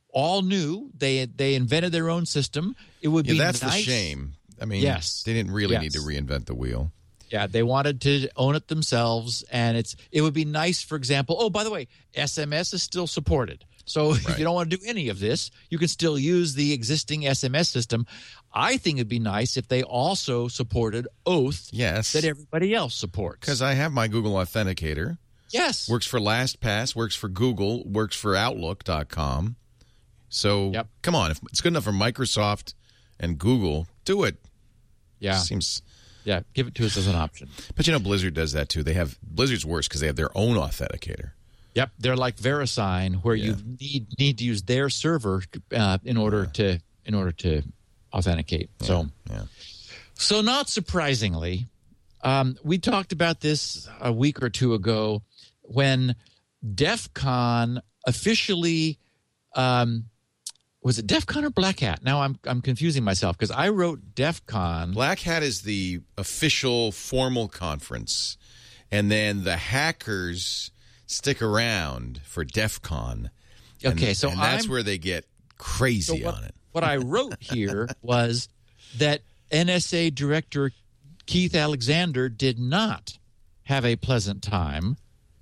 all new. They they invented their own system. It would Yeah, be that's nice. the shame. I mean, Yes. they didn't really need to reinvent the wheel. Yeah, they wanted to own it themselves, and it's it would be nice, for example. Oh, by the way, SMS is still supported. So if you don't want to do any of this, you can still use the existing SMS system. I think it'd be nice if they also supported Oath Yes, that everybody else supports. because I have my Google Authenticator. yes, Works for LastPass, works for Google, works for Outlook.com. So Yep. come on, if it's good enough for Microsoft and Google, do it. Yeah, Seems, yeah, give it to us as an option. but you know, Blizzard does that too. They have Blizzard's worse because they have their own authenticator. Yep, they're like VeriSign, where you need need to use their server uh, in order to in order to authenticate. So. Yeah. So, not surprisingly, um, we talked about this a week or two ago when DEF CON officially um, was it DEF CON or Black Hat? Now I'm I'm confusing myself because I wrote DEF CON. Black Hat is the official formal conference, and then the hackers stick around for DEF CON. And- Okay, so and that's I'm- where they get crazy So what, on it. what I wrote here was that NSA Director Keith Alexander did not have a pleasant time.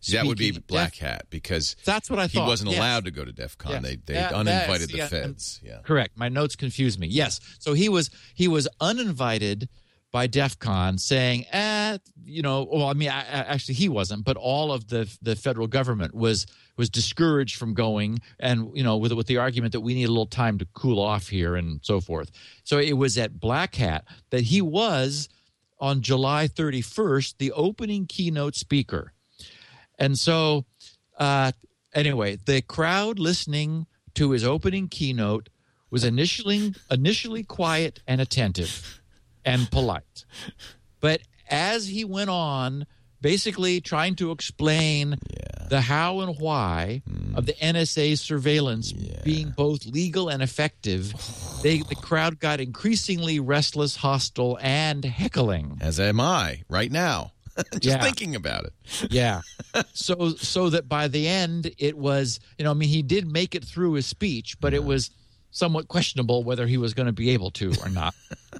That would be Black DEF Hat because That's what I thought. he wasn't yes. allowed to go to DEF CON. Yes. They they That- uninvited that's- the yeah, feds. Yeah. Correct. My notes confused me. Yes. So he was he was uninvited by DEF CON saying, eh, you know, well, I mean, I, I- actually he wasn't, but all of the the federal government was was discouraged from going, and you know, with with the argument that we need a little time to cool off here and so forth. So it was at Black Hat that he was on July 31st the opening keynote speaker, and so uh, anyway, the crowd listening to his opening keynote was initially initially quiet and attentive and polite. But as he went on, basically trying to explain the how and why of the NSA surveillance being both legal and effective, they, the crowd got increasingly restless, hostile, and heckling. As am I right now. Just Yeah. thinking about it. Yeah. so so that by the end it was, you know, I mean he did make it through his speech, but it was somewhat questionable whether he was going to be able to or not.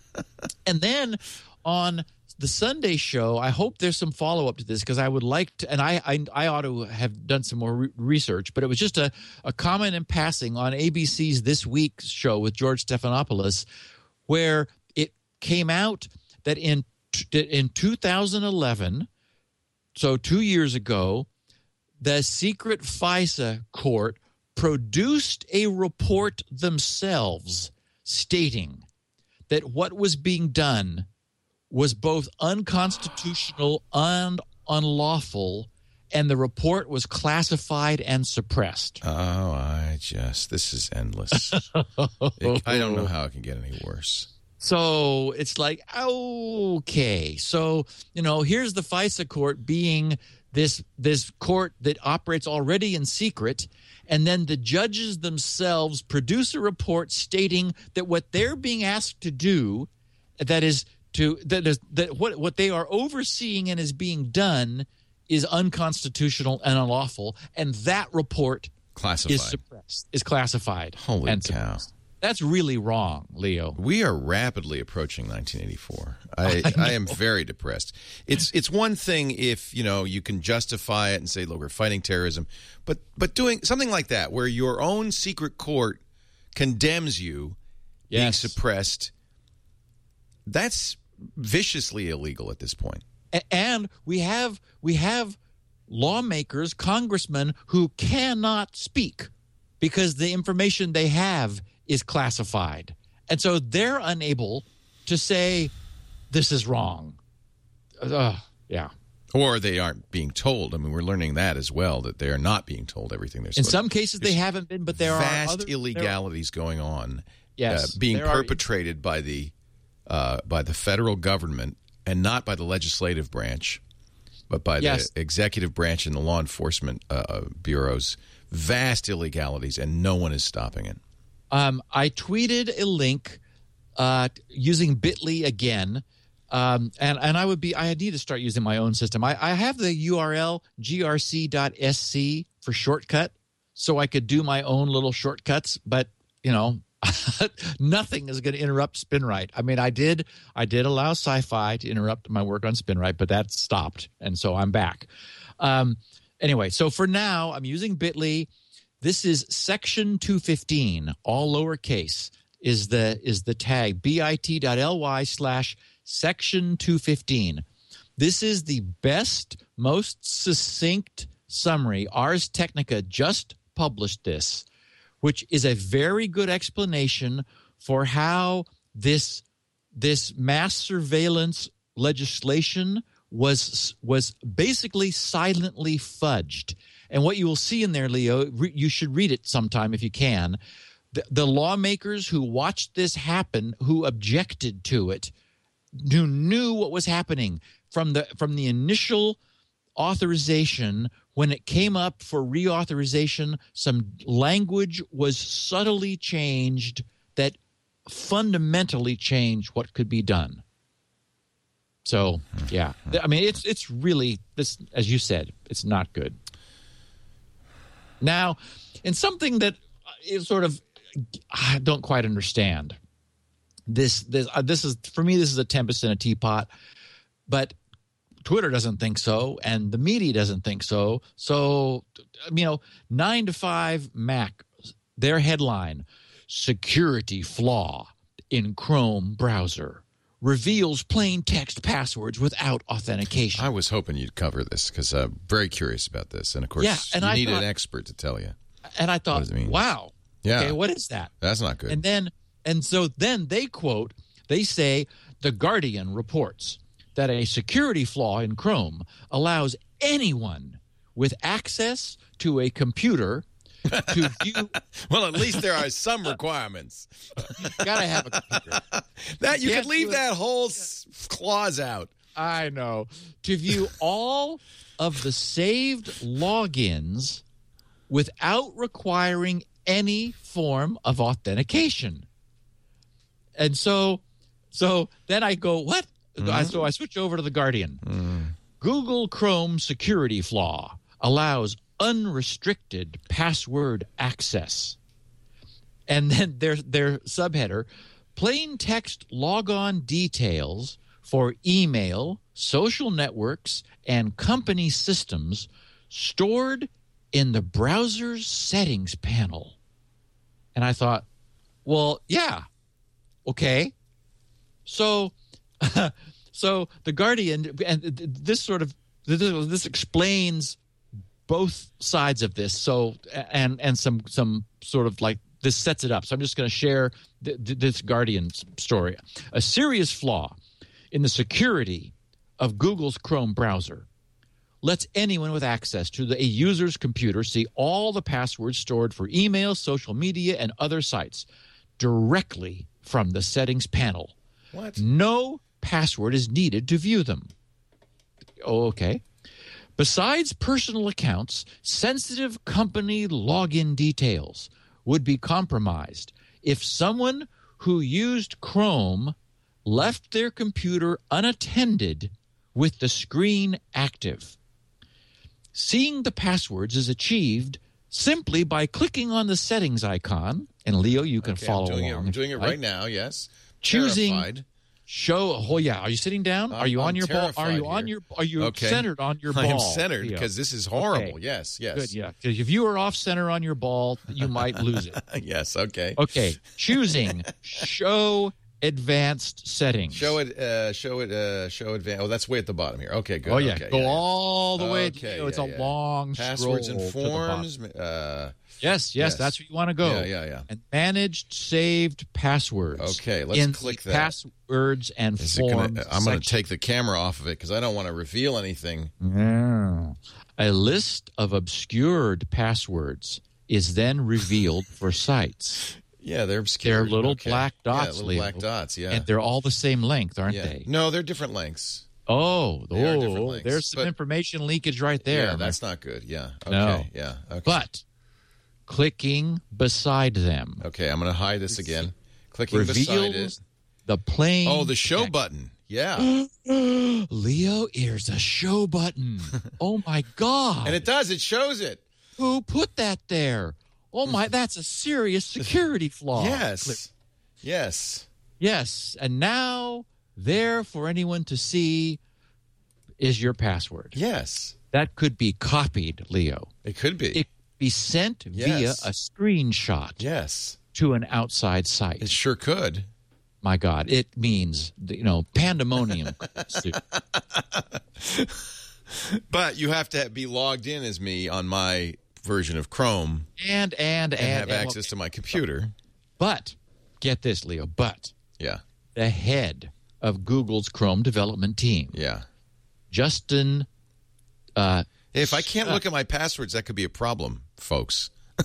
and then on the Sunday show, I hope there's some follow up to this because I would like to, and I, I I ought to have done some more re- research, but it was just a, a comment in passing on ABC's This Week show with George Stephanopoulos, where it came out that in in 2011, so two years ago, the secret FISA court produced a report themselves stating that what was being done was both unconstitutional and unlawful, and the report was classified and suppressed. Oh, I just this is endless. It- I don't know how it can get any worse. So it's like, okay, so you know, here's the FISA court being this this court that operates already in secret, and then the judges themselves produce a report stating that what they're being asked to do, that is to that is that what what they are overseeing and is being done is unconstitutional and unlawful, and that report Classified. is suppressed, is classified. Holy cow. suppressed. That's really wrong, Leo. We are rapidly approaching 1984. I, I, am very depressed. It's it's one thing if you know you can justify it and say, "Look, we're fighting terrorism," but but doing something like that, where your own secret court condemns you being Yes. suppressed, that's viciously illegal at this point. And we have we have lawmakers, congressmen who cannot speak because the information they have is classified, and so they're unable to say this is wrong. Uh, yeah. Or they aren't being told. I mean, we're learning that as well that they are not being told everything they're In some cases, they haven't been, but there vast are there are- illegalities going on Yes, uh, being there are- perpetrated by the uh, by the federal government and not by the legislative branch, but by Yes. the executive branch and the law enforcement uh, bureaus. Vast illegalities, and no one is stopping it. Um, I tweeted a link uh, using Bitly again Um, and and I would be I need to start using my own system. I, I have the URL grc.sc for shortcut, so I could do my own little shortcuts. But you know, nothing is going to interrupt SpinRite. I mean, I did I did allow Sci-Fi to interrupt my work on SpinRite, but that stopped, and so I'm back. Um, anyway, so for now, I'm using Bitly. This is section 215, all lowercase, is the is the tag bit.ly slash section 215. This is the best, most succinct summary. Ars Technica just published this, which is a very good explanation for how this this mass surveillance legislation was was basically silently fudged. And what you will see in there, Leo, re, you should read it sometime if you can. The, the lawmakers who watched this happen, who objected to it, who knew what was happening from the from the initial authorization when it came up for reauthorization some language was subtly changed that fundamentally changed what could be done. So yeah. I mean it's it's really this as you said it's not good now in something that is sort of i don't quite understand. This this uh, this is for me this is a tempest in a teapot but twitter doesn't think so and the media doesn't think so. So you know 9 to 5 mac their headline security flaw in chrome browser reveals plain text passwords without authentication I was hoping you'd cover this because I'm uh, very curious about this, and of course, Yeah, and you I need thought- an expert to tell you. and i thought does it mean? wow Yeah. okay what is that That's not good. And then and so then they quote, they say the Guardian reports that a security flaw in Chrome allows anyone with access to a computer to view well, at least there are some requirements. gotta have a computer. That you Can't could leave it. that whole s- clause out. I know. To view all of the saved logins without requiring any form of authentication. And so so then I go, what? I, mm-hmm. so I switch over to the Guardian. Mm. Google Chrome security flaw allows unrestricted password access. And then their their subheader, plain text logon details for email, social networks, and company systems stored in the browser's settings panel. And I thought, well, yeah, okay. So, so the Guardian, and th- th- this sort of this, this explains both sides of this. So, and and some some sort of like this sets it up. So I'm just going to share th- th- this Guardian story. A serious flaw in the security of Google's Chrome browser lets anyone with access to the, a user's computer see all the passwords stored for email, social media, and other sites directly from the settings panel. What? No password is needed to view them. Oh, okay. Besides personal accounts, sensitive company login details would be compromised if someone who used Chrome left their computer unattended with the screen active. Seeing the passwords is achieved simply by clicking on the settings icon. And Leo, you can Okay, follow I'm doing it. I'm doing it like. right now. Yes. Choosing- Terrified. Show. Oh yeah. Are you sitting down? Are you on I'm your ball? Are you on here. your? Are you Okay. centered on your ball? I am centered because this is horrible. Okay. Yes. Yes. Good. Yeah. if you are off center on your ball, you might lose it. yes. Okay. Okay. Choosing show advanced settings. Show it. Uh, show it. Uh, show advance. Oh, that's way at the bottom here. Okay. Good. Oh yeah. Okay, Go yeah, yeah. all the way. Okay, to, it's yeah, a yeah. long Passwords scroll and to the bottom. forms. Uh, Yes, yes, Yes. that's where you want to go. Yeah, yeah, yeah. And managed saved passwords. Okay, let's in click the that. Passwords and is forms. gonna, I'm going to take the camera off of it because I don't want to reveal anything. Yeah. A list of obscured passwords is then revealed for sites. Yeah, they're obscure. They're little Okay. black Yeah, dots, little Leo. black dots. Yeah. And they're all the same length, aren't yeah. they? No, they're different lengths. Oh, They are different oh lengths, there's some but- information leakage right there. yeah, that's not good. Yeah. Okay. No. Yeah. Okay. But clicking beside them okay, I'm going to hide this again. Clicking beside it. reveals the plain Oh, the show text. button. Yeah. Leo, here's a show button. Oh my God. and it does. It shows it. Who put that there? Oh my, mm-hmm. that's a serious security flaw. Yes. Yes. Yes. And now, there for anyone to see is your password. Yes. That could be copied, Leo. It could be. It could be sent via a screenshot yes. to an outside site. It sure could. My God, it means, you know, pandemonium. But you have to be logged in as me on my version of Chrome and, and, and, and have and- access to my computer. But, get this, Leo, but Yeah. the head of Google's Chrome development team, Yeah. Justin uh, If I can't look at my passwords, that could be a problem, folks.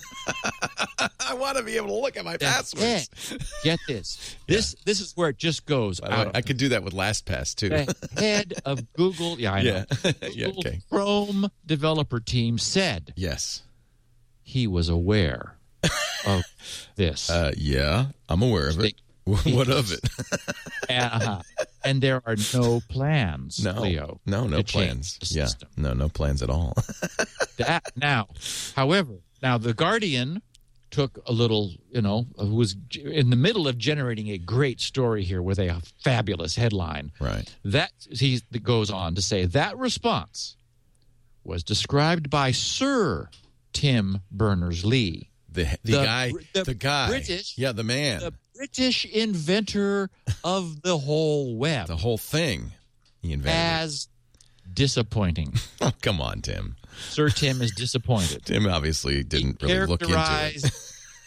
I want to be able to look at my passwords. head- Get this. This this is where it just goes way. I could do that with LastPass too. the head of Google, yeah, I know. Yeah. Yeah, Google okay. Chrome developer team said yes. He was aware of this. Uh, yeah, I'm aware of it. what of it? uh-huh. And there are no plans, no, Leo. no, no plans. Yeah, no, no plans at all. That now, however, now the Guardian took a little, you know, was in the middle of generating a great story here with a fabulous headline. right. That he goes on to say that response was described by Sir Tim Berners Lee, The the, The guy, the the, guy, British- yeah, the man, the British inventor of the whole web, the whole thing. He invented. as disappointing. Oh, come on, Tim. Sir Tim is disappointed. Tim obviously didn't really look into it.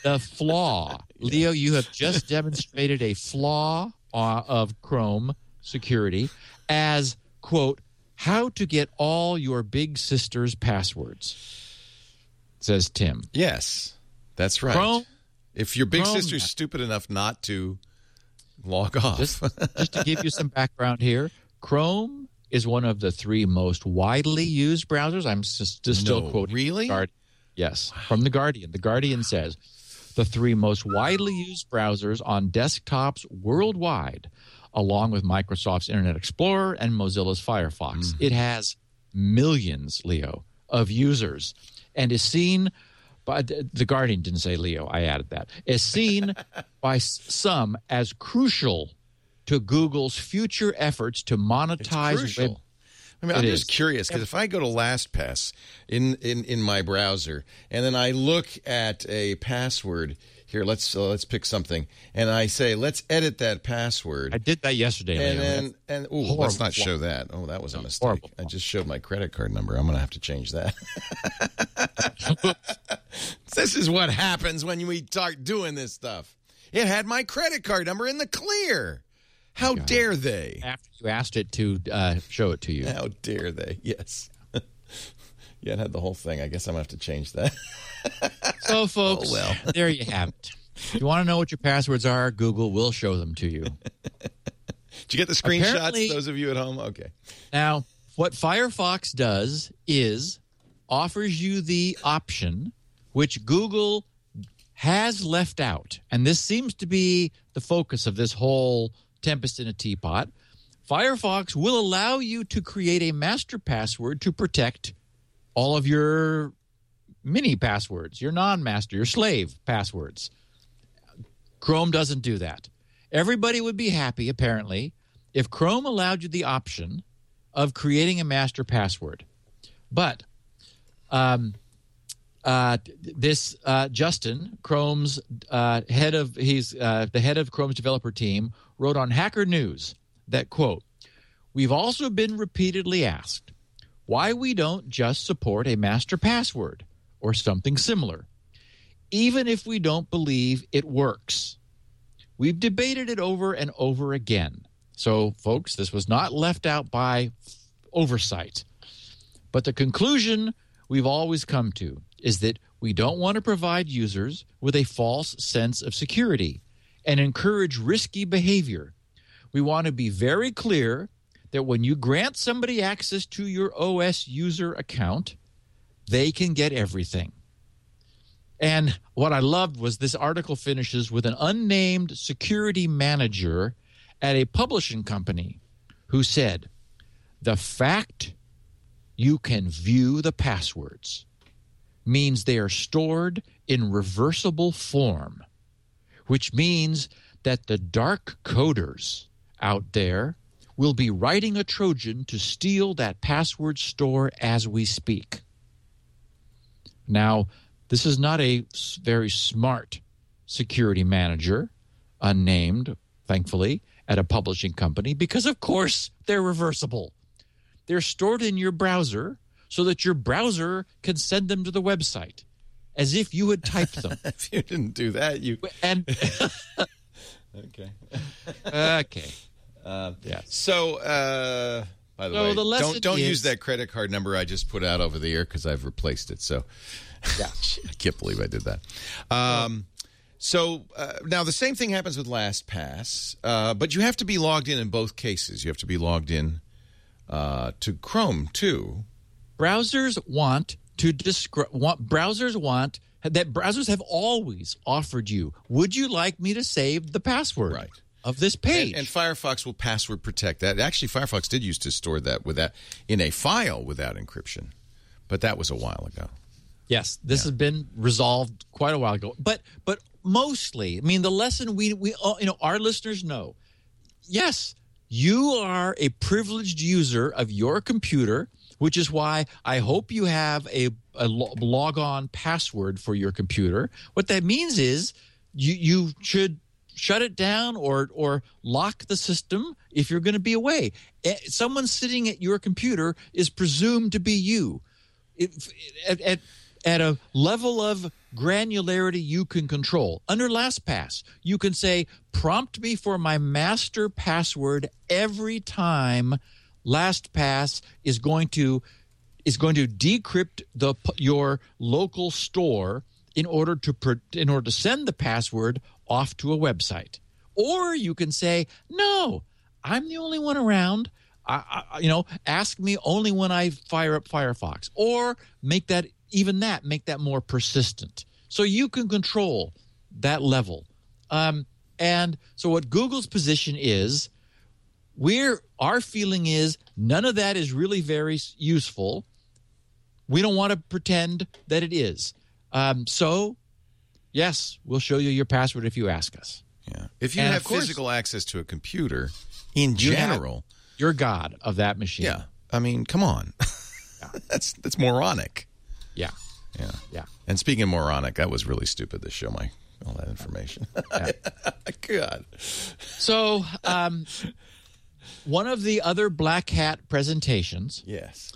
the flaw. Leo, you have just demonstrated a flaw uh, of Chrome security as, quote, how to get all your big sister's passwords, says Tim. Yes, that's right. Chrome, if your big Chrome- sister's stupid enough not to log off, just, just to give you some background here, Chrome is one of the three most widely used browsers. I'm just, just still No, quoting. really? Guard- yes, from The Guardian. The Guardian says the three most widely used browsers on desktops worldwide, along with Microsoft's Internet Explorer and Mozilla's Firefox. Mm-hmm. It has millions, Leo, of users and is seen by the Guardian didn't say Leo, I added that. Is seen by some as crucial to Google's future efforts to monetize crucial. web I mean, It I'm is. just curious because if I go to LastPass in, in in my browser and then I look at a password here, let's uh, let's pick something, and I say let's edit that password, I did that yesterday, and then and ooh, let's not show that. Oh, that was a mistake. horrible I just showed my credit card number. I'm gonna have to change that. this is what happens when we start doing this stuff. It had my credit card number in the clear. How dare they? after you asked it to uh, show it to you. How dare they? Yes. Yeah, it had the whole thing. I guess I'm gonna have to change that. So, folks, Oh, well. there you have it. If you want to know what your passwords are, Google will show them to you. Did you get the screenshots? Apparently- those of you at home, okay. Now, what Firefox does is offers you the option which Google has left out. And this seems to be the focus of this whole tempest in a teapot. Firefox will allow you to create a master password to protect all of your mini passwords, your non master, your slave passwords. Chrome doesn't do that. Everybody would be happy, apparently, if Chrome allowed you the option of creating a master password. But um, uh, this uh, Justin, Chrome's uh, head of he's uh, the head of Chrome's developer team, wrote on Hacker News that quote: "We've also been repeatedly asked why we don't just support a master password or something similar, even if we don't believe it works." We've debated it over and over again. So, folks, this was not left out by oversight. But the conclusion we've always come to is that we don't want to provide users with a false sense of security and encourage risky behavior. We want to be very clear that when you grant somebody access to your OS user account, they can get everything. And what I loved was this article finishes with an unnamed security manager at a publishing company who said, The fact you can view the passwords means they are stored in reversible form, which means that the dark coders out there will be writing a Trojan to steal that password store as we speak. Now, this is not a very smart security manager, unnamed, thankfully, at a publishing company, because of course they're reversible. They're stored in your browser so that your browser can send them to the website as if you had typed them. if you didn't do that, you and okay. okay. Uh, Yeah. So, uh, by the So way, the don't don't is- use that credit card number I just put out over the air because I've replaced it. So, Yeah. I can't believe I did that. Um, so uh, now the same thing happens with LastPass, uh, but you have to be logged in in both cases. You have to be logged in uh, to Chrome too. browsers want to describe want browsers want that browsers have always offered you would you like me to save the password Right. Of this page And, and Firefox will password protect that. Actually, Firefox did used to store that with that in a file without encryption, but that was a while ago. yes this has been resolved quite a while ago but but mostly i mean the lesson we we all you know our listeners know yes you are a privileged user of your computer which is why i hope you have a, a lo- log on password for your computer what that means is you you should shut it down or or lock the system if you're going to be away Eh, someone sitting at your computer is presumed to be you it, at, at, at a level of granularity you can control. Under LastPass, you can say, prompt me for my master password every time LastPass is going to is going to decrypt the your local store in order to in order to send the password off to a website. Or you can say, "No, I'm the only one around. I, I, you know, ask me only when I fire up Firefox." Or make that even that make that more persistent, so you can control that level. Um, and so, what Google's position is, we're our feeling is none of that is really very useful. We don't want to pretend that it is. Um, so, yes, we'll show you your password if you ask us. Yeah. If you And have course- physical access to a computer, in general, You're God of that machine. yeah. I mean, come on. that's that's moronic. Yeah. Yeah. Yeah. And speaking of moronic, that was really stupid to show my all that information. God. So, um, one of the other Black Hat presentations Yes.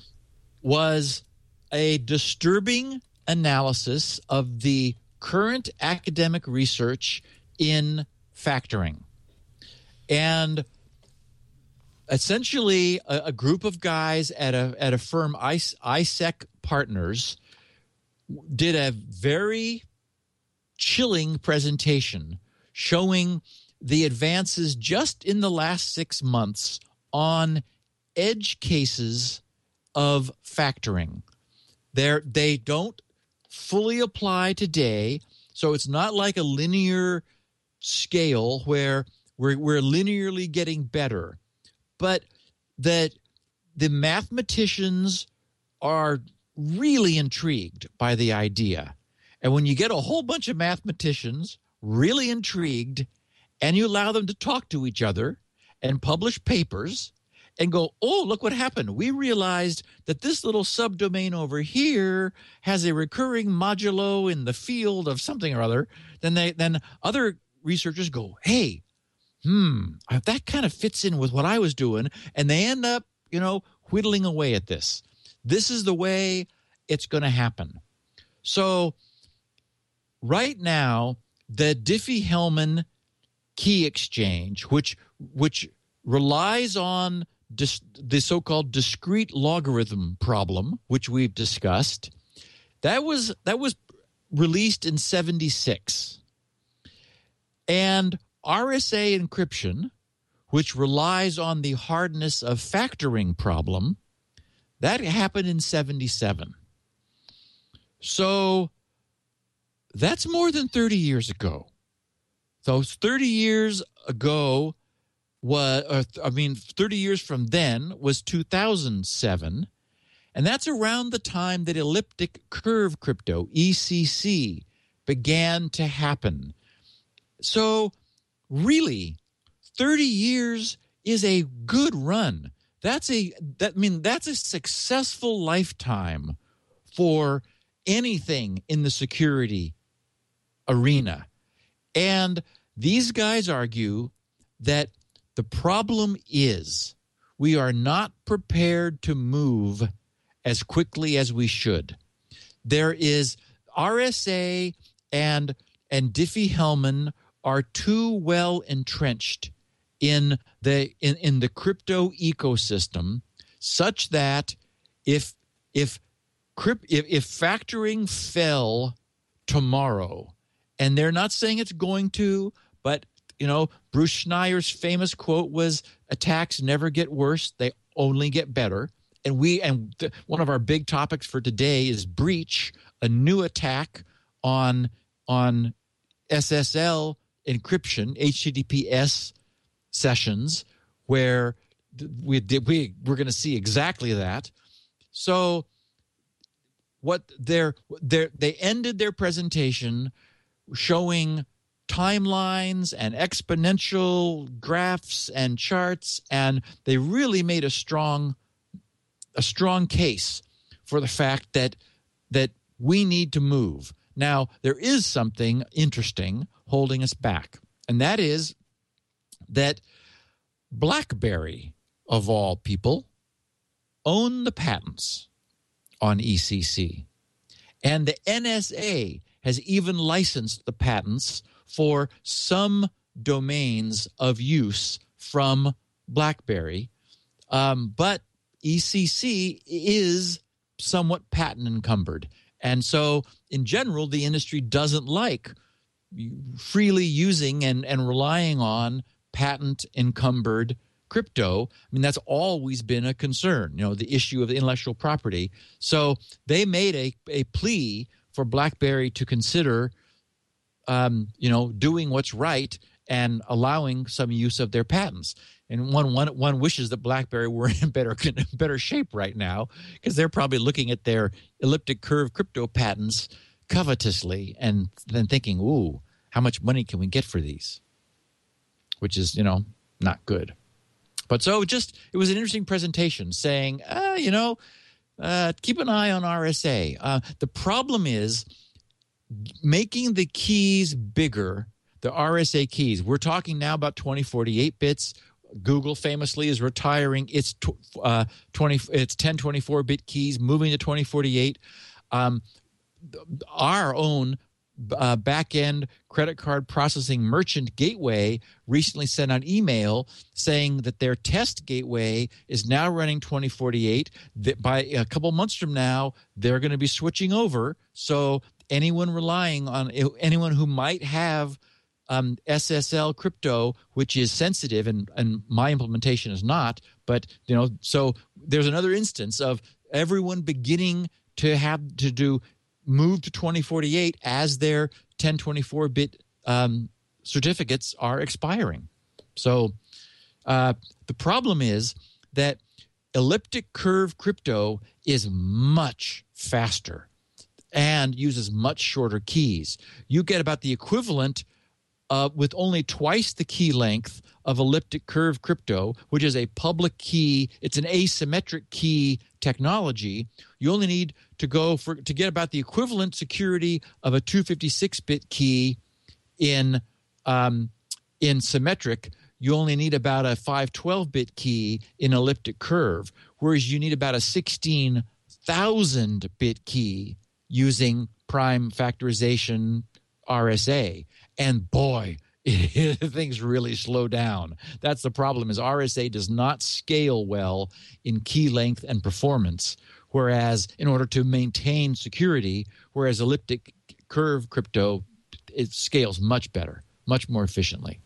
was a disturbing analysis of the current academic research in factoring. And essentially, a, a group of guys at a, at a firm, ISEC Partners, did a very chilling presentation showing the advances just in the last six months on edge cases of factoring. They're, they don't fully apply today, so it's not like a linear scale where we're, we're linearly getting better, but that the mathematicians are really intrigued by the idea. And when you get a whole bunch of mathematicians really intrigued and you allow them to talk to each other and publish papers and go, oh, look what happened. We realized that this little subdomain over here has a recurring modulo in the field of something or other. Then they then other researchers go, hey, hmm, uh, that kind of fits in with what I was doing. And they end up, you know, whittling away at this. This is the way it's going to happen. So, right now, the Diffie Hellman key exchange, which which relies on dis, the so-called discrete logarithm problem, which we've discussed, that was that was released in 76. And RSA encryption, which relies on the hardness of factoring problem, that happened in 77. So that's more than 30 years ago. So 30 years ago, was, I mean, 30 years from then was 2007. And that's around the time that elliptic curve crypto, ECC, began to happen. So, really, 30 years is a good run. That's a that I mean that's a successful lifetime for anything in the security arena. And these guys argue that the problem is we are not prepared to move as quickly as we should. There is RSA and and Diffie-Hellman are too well entrenched in the in, in the crypto ecosystem such that if if if, if factoring fell tomorrow and they're not saying it's going to but you know bruce schneier's famous quote was attacks never get worse they only get better and we and th- one of our big topics for today is breach a new attack on on ssl encryption https sessions where we did we we're going to see exactly that. So what they're, they're they ended their presentation showing timelines and exponential graphs and charts and they really made a strong a strong case for the fact that that we need to move. Now, there is something interesting holding us back, and that is that BlackBerry, of all people, own the patents on ECC. And the NSA has even licensed the patents for some domains of use from BlackBerry. Um, but ECC is somewhat patent encumbered. And so, in general, the industry doesn't like freely using and, and relying on patent encumbered crypto. I mean, that's always been a concern, you know, the issue of intellectual property. So they made a, a plea for BlackBerry to consider, um, you know, doing what's right and allowing some use of their patents. And one, one, one wishes that BlackBerry were in better, better shape right now because they're probably looking at their elliptic curve crypto patents covetously and then thinking, ooh, how much money can we get for these? which is you know not good. But so just it was an interesting presentation saying, uh, you know, uh, keep an eye on RSA. Uh, the problem is making the keys bigger. The RSA keys. We're talking now about 2048 bits. Google famously is retiring its uh, 20 its 1024 bit keys, moving to 2048. Um, our own uh, back end credit card processing merchant gateway recently sent an email saying that their test gateway is now running 2048 that by a couple months from now they're going to be switching over so anyone relying on anyone who might have um, ssl crypto which is sensitive and, and my implementation is not but you know so there's another instance of everyone beginning to have to do move to 2048 as their 1024 bit um, certificates are expiring. So uh, the problem is that elliptic curve crypto is much faster and uses much shorter keys. You get about the equivalent uh, with only twice the key length of elliptic curve crypto, which is a public key. It's an asymmetric key technology. You only need to go for to get about the equivalent security of a 256-bit key in um, in symmetric. You only need about a 512-bit key in elliptic curve, whereas you need about a 16,000-bit key using prime factorization RSA. And boy, things really slow down. That's the problem is RSA does not scale well in key length and performance. Whereas in order to maintain security, whereas elliptic curve crypto, it scales much better, much more efficiently.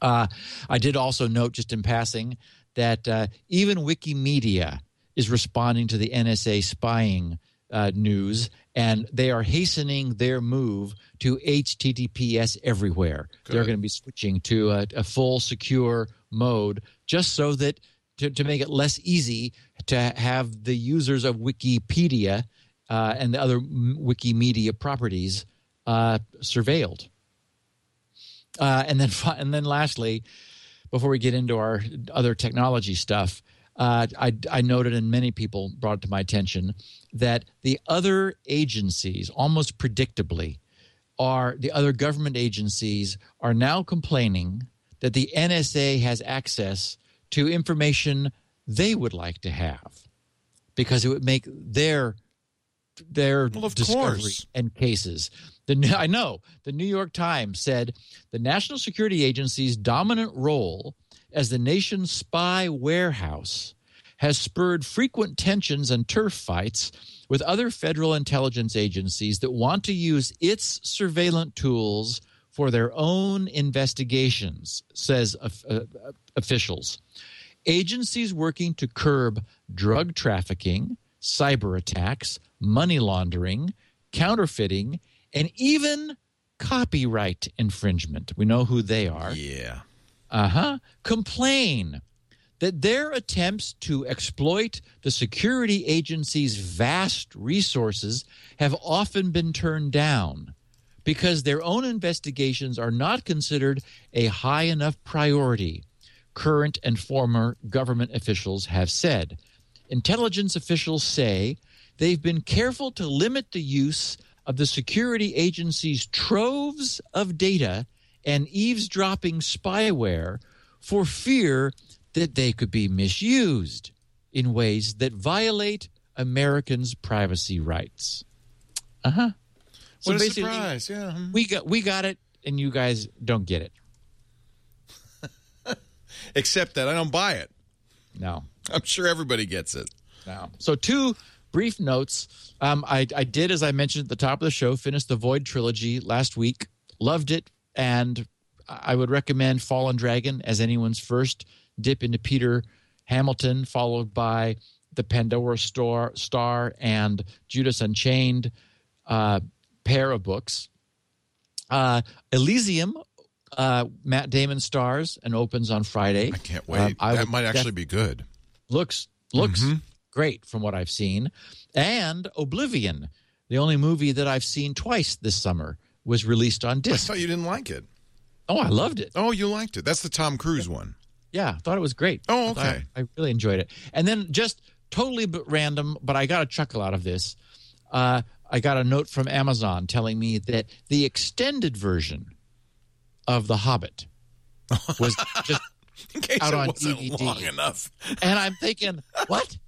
Uh, I did also note, just in passing, that uh, even Wikimedia is responding to the NSA spying uh, news, and they are hastening their move to HTTPS everywhere. They're going to be switching to a, a full secure mode just so that to, to make it less easy to have the users of Wikipedia uh, and the other Wikimedia properties uh, surveilled. Uh, and then, and then, lastly, before we get into our other technology stuff, uh, I, I noted, and many people brought it to my attention, that the other agencies, almost predictably, are the other government agencies are now complaining that the NSA has access to information they would like to have because it would make their their Well, of discovery course. and cases. The I know the New York Times said the National Security Agency's dominant role as the nation's spy warehouse has spurred frequent tensions and turf fights with other federal intelligence agencies that want to use its surveillance tools for their own investigations, says uh, uh, officials. Agencies working to curb drug trafficking, cyber attacks, money laundering, counterfeiting, and even copyright infringement. We know who they are Yeah. uh huh, complain that their attempts to exploit the security agency's vast resources have often been turned down because their own investigations are not considered a high enough priority, current and former government officials have said. Intelligence officials say they've been careful to limit the use of the security agency's troves of data and eavesdropping spyware for fear that they could be misused in ways that violate Americans' privacy rights. Uh huh. So What a surprise. Yeah. hmm. we got we got it, and you guys don't get it. Except that I don't buy it. No, I'm sure everybody gets it. no. So two brief notes. Um, I I did, as I mentioned at the top of the show, finish the Void trilogy last week. Loved it, and I would recommend Fallen Dragon as anyone's first dip into Peter Hamilton, followed by the Pandora Star, Star and Judas Unchained uh, pair of books. Uh, Elysium, uh, Matt Damon stars and opens on Friday. I can't wait. Um, I that would might actually be good. looks looks great from what I've seen. And Oblivion, the only movie that I've seen twice this summer, was released on disc. I thought you didn't like it. Oh, I loved it. Oh, you liked it. That's the Tom Cruise one. Yeah, I thought it was great. Oh, okay. I, really enjoyed it. And then just totally random, but I got a chuckle out of this. Uh, I got a note from Amazon telling me that the extended version of The Hobbit was just In case Out it on wasn't DVD. long enough. and I'm thinking, what?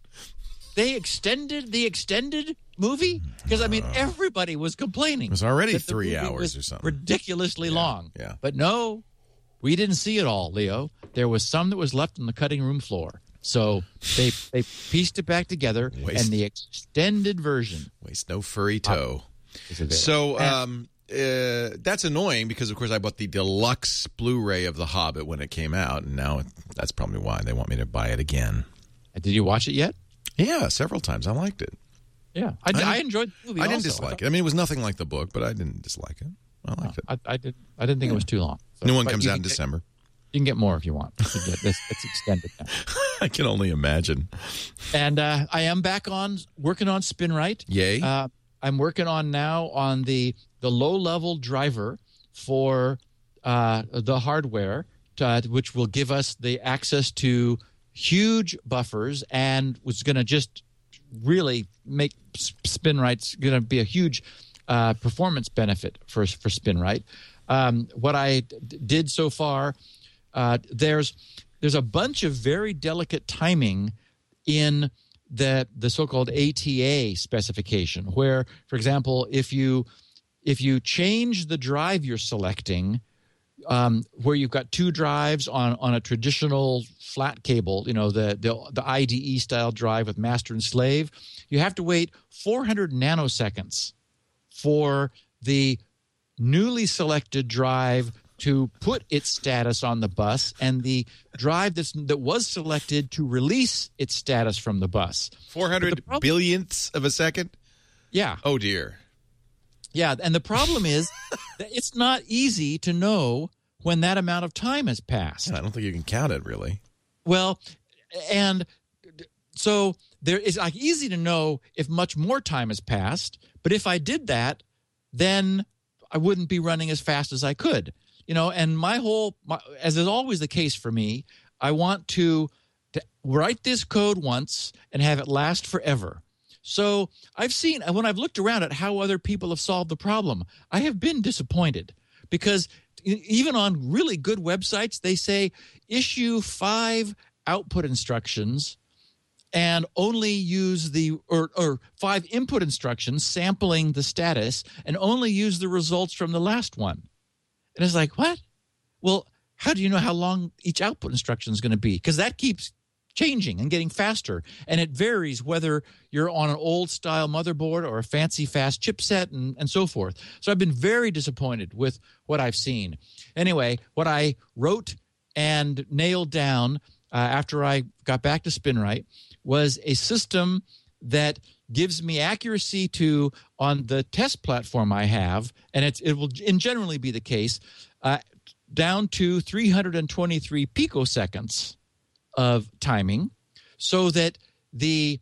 They extended the extended movie because I mean everybody was complaining. It was already three hours or something. ridiculously long. yeah. but no, we didn't see it all, Leo. There was some that was left on the cutting room floor, so they they pieced it back together, Waste. and the extended version Waste no furry toe. So um, uh, that's annoying because, of course, I bought the deluxe Blu-ray of The Hobbit when it came out, and now that's probably why they want me to buy it again. did you watch it yet? Yeah, several times. I liked it. Yeah, I, I- I enjoyed the movie. I didn't also. dislike it. I mean, it was nothing like the book, but I didn't dislike it. I liked it. I, I did. I didn't think it was too long. So- New one comes out in get- December. You can get more if you want. You can get this. It's extended now. I can only imagine. And uh, I am back on working on SpinRite. Yay. Uh, I'm working on now on the the low level driver for uh, the hardware, to, which will give us the access to huge buffers and was going to just really make S- SpinRite's going to be a huge uh, performance benefit for for SpinRite. Um, what I d- did so far, uh, there's there's a bunch of very delicate timing in the the so-called ATA specification, where, for example, if you if you change the drive you're selecting, um, where you've got two drives on on a traditional flat cable, you know the the, the IDE style drive with master and slave, you have to wait 400 nanoseconds for the newly selected drive to put its status on the bus and the drive that's, that was selected to release its status from the bus. Four hundred the prob- billionths of a second. Yeah. Oh dear. Yeah, and the problem is that it's not easy to know when that amount of time has passed. I don't think you can count it really. Well, and so there is like easy to know if much more time has passed, but if I did that, then I wouldn't be running as fast as I could. You know, and my whole my, as is always the case for me, I want to, to write this code once and have it last forever. So I've seen when I've looked around at how other people have solved the problem, I have been disappointed because even on really good websites, they say issue five output instructions and only use the or, or five input instructions sampling the status and only use the results from the last one. And it's like, what? Well, how do you know how long each output instruction is going to be? Because that keeps changing and getting faster. And it varies whether you're on an old style motherboard or a fancy fast chipset and, and so forth. So I've been very disappointed with what I've seen. Anyway, what I wrote and nailed down uh, after I got back to SpinRite was a system that gives me accuracy to on the test platform I have, and it's, it will in generally be the case, uh, down to 323 picoseconds of timing, so that the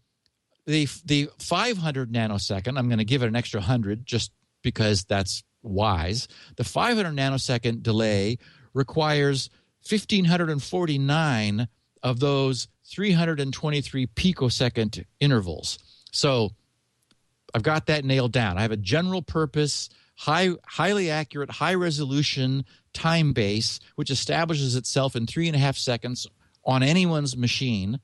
the the 500 nanosecond, I'm going to give it an extra hundred just because that's wise. The 500 nanosecond delay requires 1549 of those 323 picosecond intervals. So I've got that nailed down. I have a general purpose, high, highly accurate, high resolution time base, which establishes itself in three and a half seconds on anyone's machine.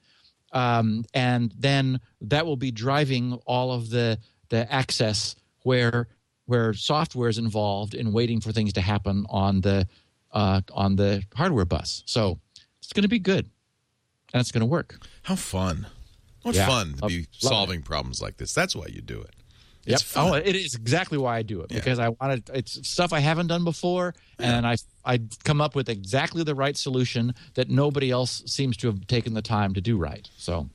Um, and then that will be driving all of the, the access where where software is involved in waiting for things to happen on the uh, on the hardware bus. So it's going to be good, and it's going to work. How fun! What Yeah. fun to be love solving problems like this. That's why you do it. It's Yep. fun. Oh, it is exactly why I do it Yeah. because I wanted it's stuff I haven't done before, and I I come up with exactly the right solution that nobody else seems to have taken the time to do right. So,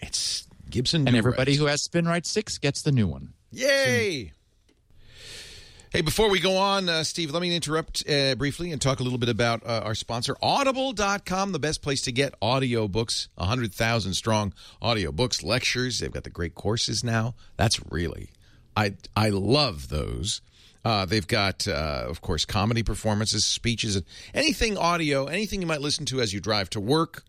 It's Gibson. and everybody Right. who has SpinRite six gets the new one. Yay! Hey, before we go on, uh, Steve, let me interrupt uh, briefly and talk a little bit about uh, our sponsor, Audible.com, the best place to get audiobooks, 100,000 strong audiobooks, lectures. They've got the great courses now. That's really, I, I love those. Uh, they've got, uh, of course, comedy performances, speeches, anything audio, anything you might listen to as you drive to work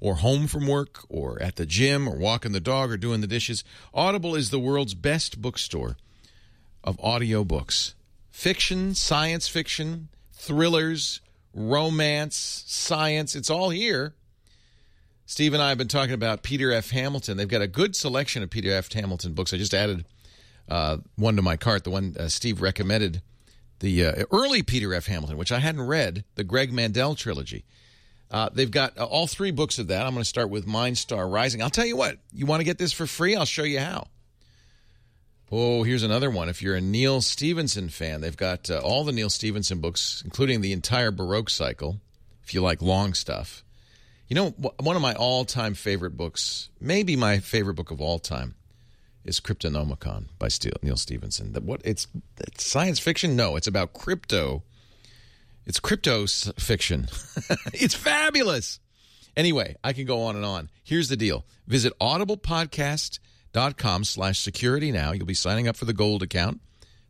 or home from work or at the gym or walking the dog or doing the dishes. Audible is the world's best bookstore of audiobooks. Fiction, science fiction, thrillers, romance, science, it's all here. Steve and I have been talking about Peter F. Hamilton. They've got a good selection of Peter F. Hamilton books. I just added uh, one to my cart, the one uh, Steve recommended, the uh, early Peter F. Hamilton, which I hadn't read, the Greg Mandel trilogy. Uh, they've got uh, all three books of that. I'm going to start with Mindstar Rising. I'll tell you what, you want to get this for free? I'll show you how. Oh, here's another one. If you're a Neal Stephenson fan, they've got uh, all the Neal Stephenson books, including the entire Baroque cycle, if you like long stuff. You know, one of my all time favorite books, maybe my favorite book of all time, is Cryptonomicon by Neal Stephenson. What it's, it's science fiction? No, it's about crypto. It's crypto fiction. it's fabulous. Anyway, I can go on and on. Here's the deal. Visit audiblepodcast.com slash security now. You'll be signing up for the gold account.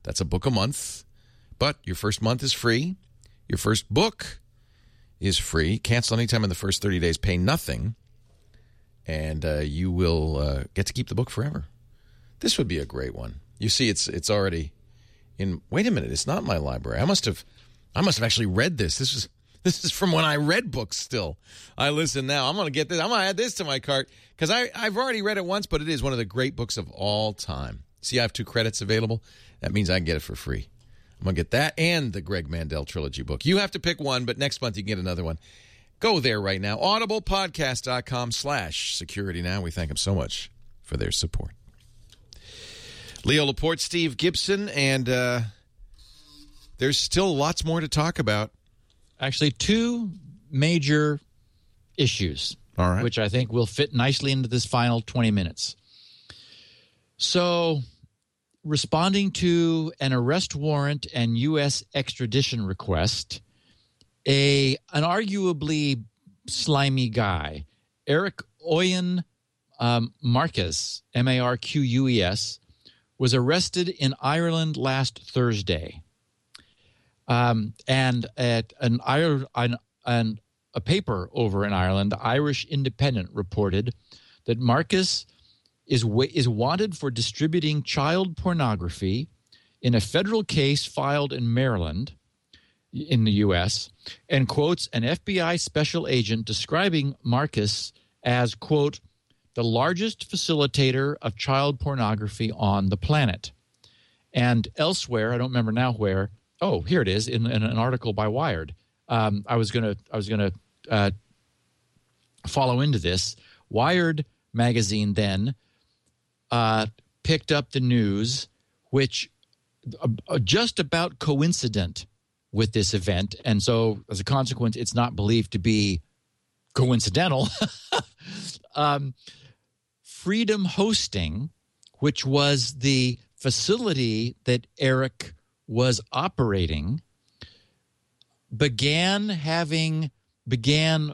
That's a book a month. But your first month is free. Your first book is free. Cancel anytime in the first 30 days. Pay nothing. And uh, you will uh, get to keep the book forever. This would be a great one. You see, it's it's already in. Wait a minute, it's not my library. I must have, I must have actually read this. This is this is from when I read books. Still, I listen now. I'm going to get this. I'm going to add this to my cart because I've already read it once, but it is one of the great books of all time. See, I have two credits available. That means I can get it for free. I'm going to get that and the Greg Mandel trilogy book. You have to pick one, but next month you can get another one. Go there right now. Audiblepodcast.com slash security now. We thank them so much for their support. Leo Laporte, Steve Gibson, and uh, there's still lots more to talk about. Actually, two major issues, All right. which I think will fit nicely into this final 20 minutes. So, responding to an arrest warrant and U.S. extradition request, a an arguably slimy guy, Eric Eoin um, Marques, M A R Q U E S, was arrested in Ireland last Thursday. Um, and at an, an, an, a paper over in Ireland, the Irish Independent reported that Marcus is is wanted for distributing child pornography in a federal case filed in Maryland in the US and quotes an FBI special agent describing Marcus as quote the largest facilitator of child pornography on the planet. And elsewhere, I don't remember now where. Oh, here it is in, in an article by Wired. Um, I was gonna I was gonna uh, follow into this. Wired magazine then uh, picked up the news, which uh, just about coincident with this event, and so as a consequence, it's not believed to be coincidental. um, Freedom Hosting, which was the facility that Eric was operating, began having began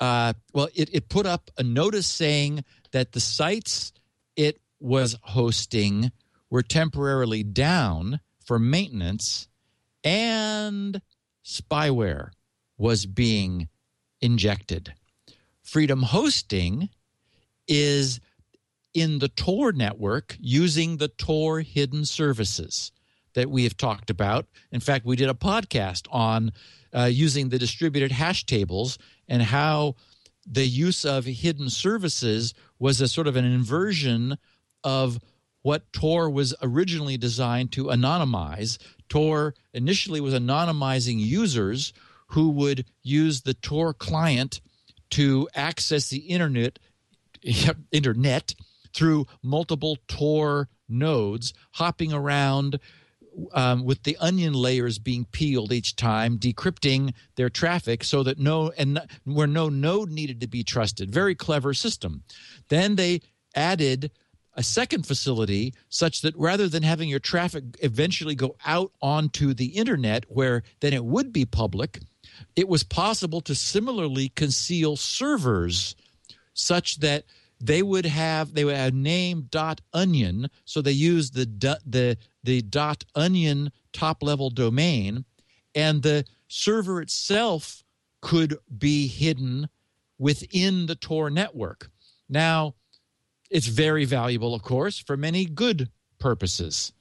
uh, well, it, it put up a notice saying that the sites it was hosting were temporarily down for maintenance and spyware was being injected. Freedom Hosting is in the Tor network using the Tor hidden services that we have talked about. In fact, we did a podcast on uh, using the distributed hash tables and how the use of hidden services was a sort of an inversion of what Tor was originally designed to anonymize. Tor initially was anonymizing users who would use the Tor client to access the internet internet through multiple Tor nodes, hopping around um, with the onion layers being peeled each time, decrypting their traffic so that no and where no node needed to be trusted. Very clever system. Then they added a second facility such that rather than having your traffic eventually go out onto the internet where then it would be public, it was possible to similarly conceal servers such that they would have they would have name dot onion so they used the the the dot onion top level domain and the server itself could be hidden within the tor network. Now it's very valuable of course for many good purposes.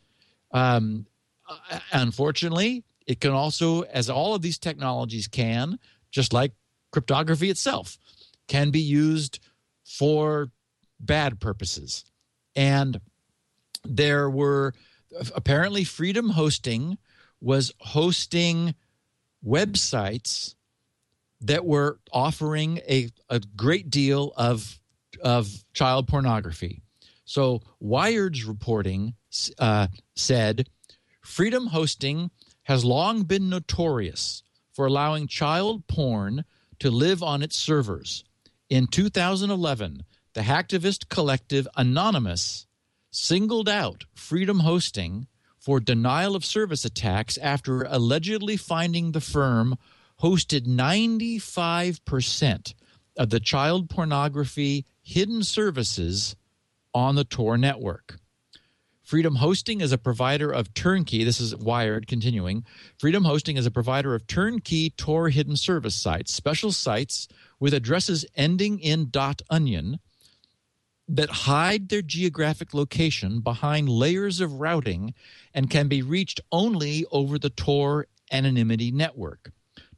Um, uh, unfortunately it can also as all of these technologies can just like cryptography itself can be used for bad purposes. And there were apparently Freedom Hosting was hosting websites that were offering a, a great deal of of child pornography. So Wired's reporting uh, said Freedom Hosting has long been notorious for allowing child porn to live on its servers. In 2011, the hacktivist collective Anonymous singled out Freedom Hosting for denial of service attacks after allegedly finding the firm hosted 95% of the child pornography hidden services on the Tor network. Freedom Hosting is a provider of turnkey, this is Wired continuing. Freedom Hosting is a provider of turnkey Tor hidden service sites, special sites with addresses ending in .onion that hide their geographic location behind layers of routing and can be reached only over the Tor anonymity network.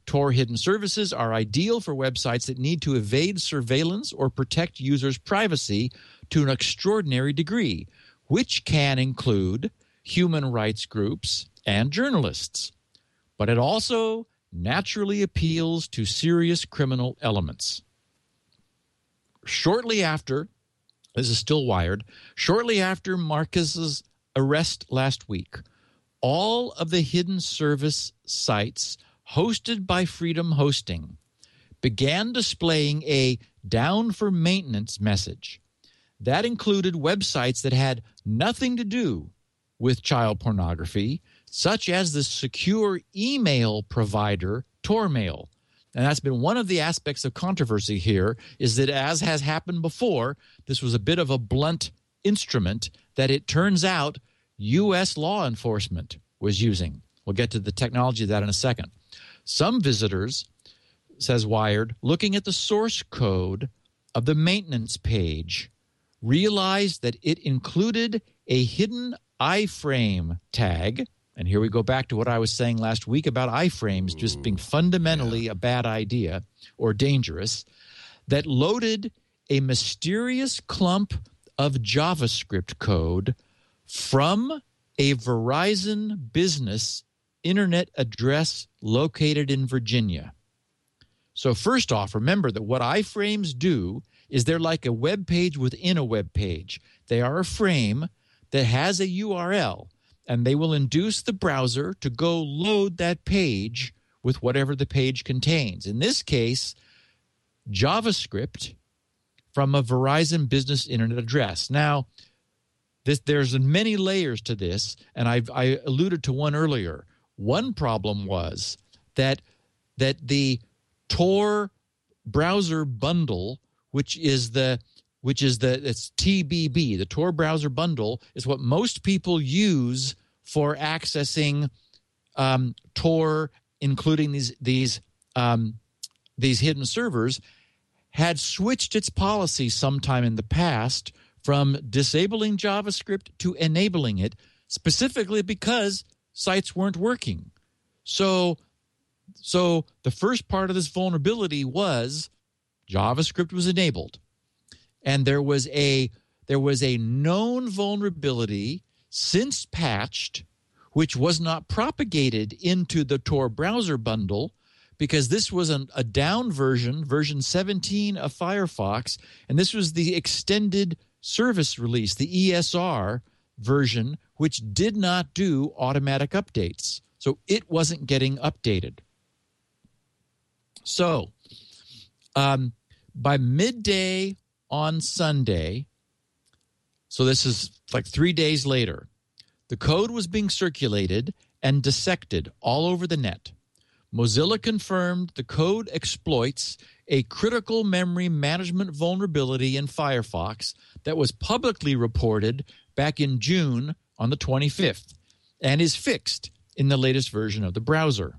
Tor hidden services are ideal for websites that need to evade surveillance or protect users' privacy to an extraordinary degree, which can include human rights groups and journalists. But it also naturally appeals to serious criminal elements. Shortly after, this is still wired, shortly after Marcus's arrest last week, all of the hidden service sites hosted by Freedom Hosting began displaying a down for maintenance message. That included websites that had nothing to do with child pornography, such as the secure email provider Tormail. And that's been one of the aspects of controversy here is that as has happened before, this was a bit of a blunt instrument that it turns out US law enforcement was using. We'll get to the technology of that in a second. Some visitors, says Wired, looking at the source code of the maintenance page, realized that it included a hidden iframe tag. And here we go back to what I was saying last week about iframes just being fundamentally a bad idea or dangerous, that loaded a mysterious clump of JavaScript code from a Verizon business internet address located in Virginia. So, first off, remember that what iframes do is they're like a web page within a web page. They are a frame that has a URL, and they will induce the browser to go load that page with whatever the page contains. In this case, JavaScript from a Verizon business internet address. Now, this, there's many layers to this, and I've, I alluded to one earlier. One problem was that that the Tor browser bundle, which is the which is the it's TBB, the Tor browser bundle, is what most people use for accessing um, Tor, including these these um, these hidden servers, had switched its policy sometime in the past from disabling JavaScript to enabling it, specifically because sites weren't working. So so the first part of this vulnerability was JavaScript was enabled. And there was a there was a known vulnerability since patched which was not propagated into the Tor browser bundle because this was an, a down version, version 17 of Firefox, and this was the extended service release, the ESR version, which did not do automatic updates. So it wasn't getting updated. So um, by midday on Sunday, so this is like three days later, the code was being circulated and dissected all over the net. Mozilla confirmed the code exploits a critical memory management vulnerability in Firefox that was publicly reported back in June on the 25th and is fixed in the latest version of the browser.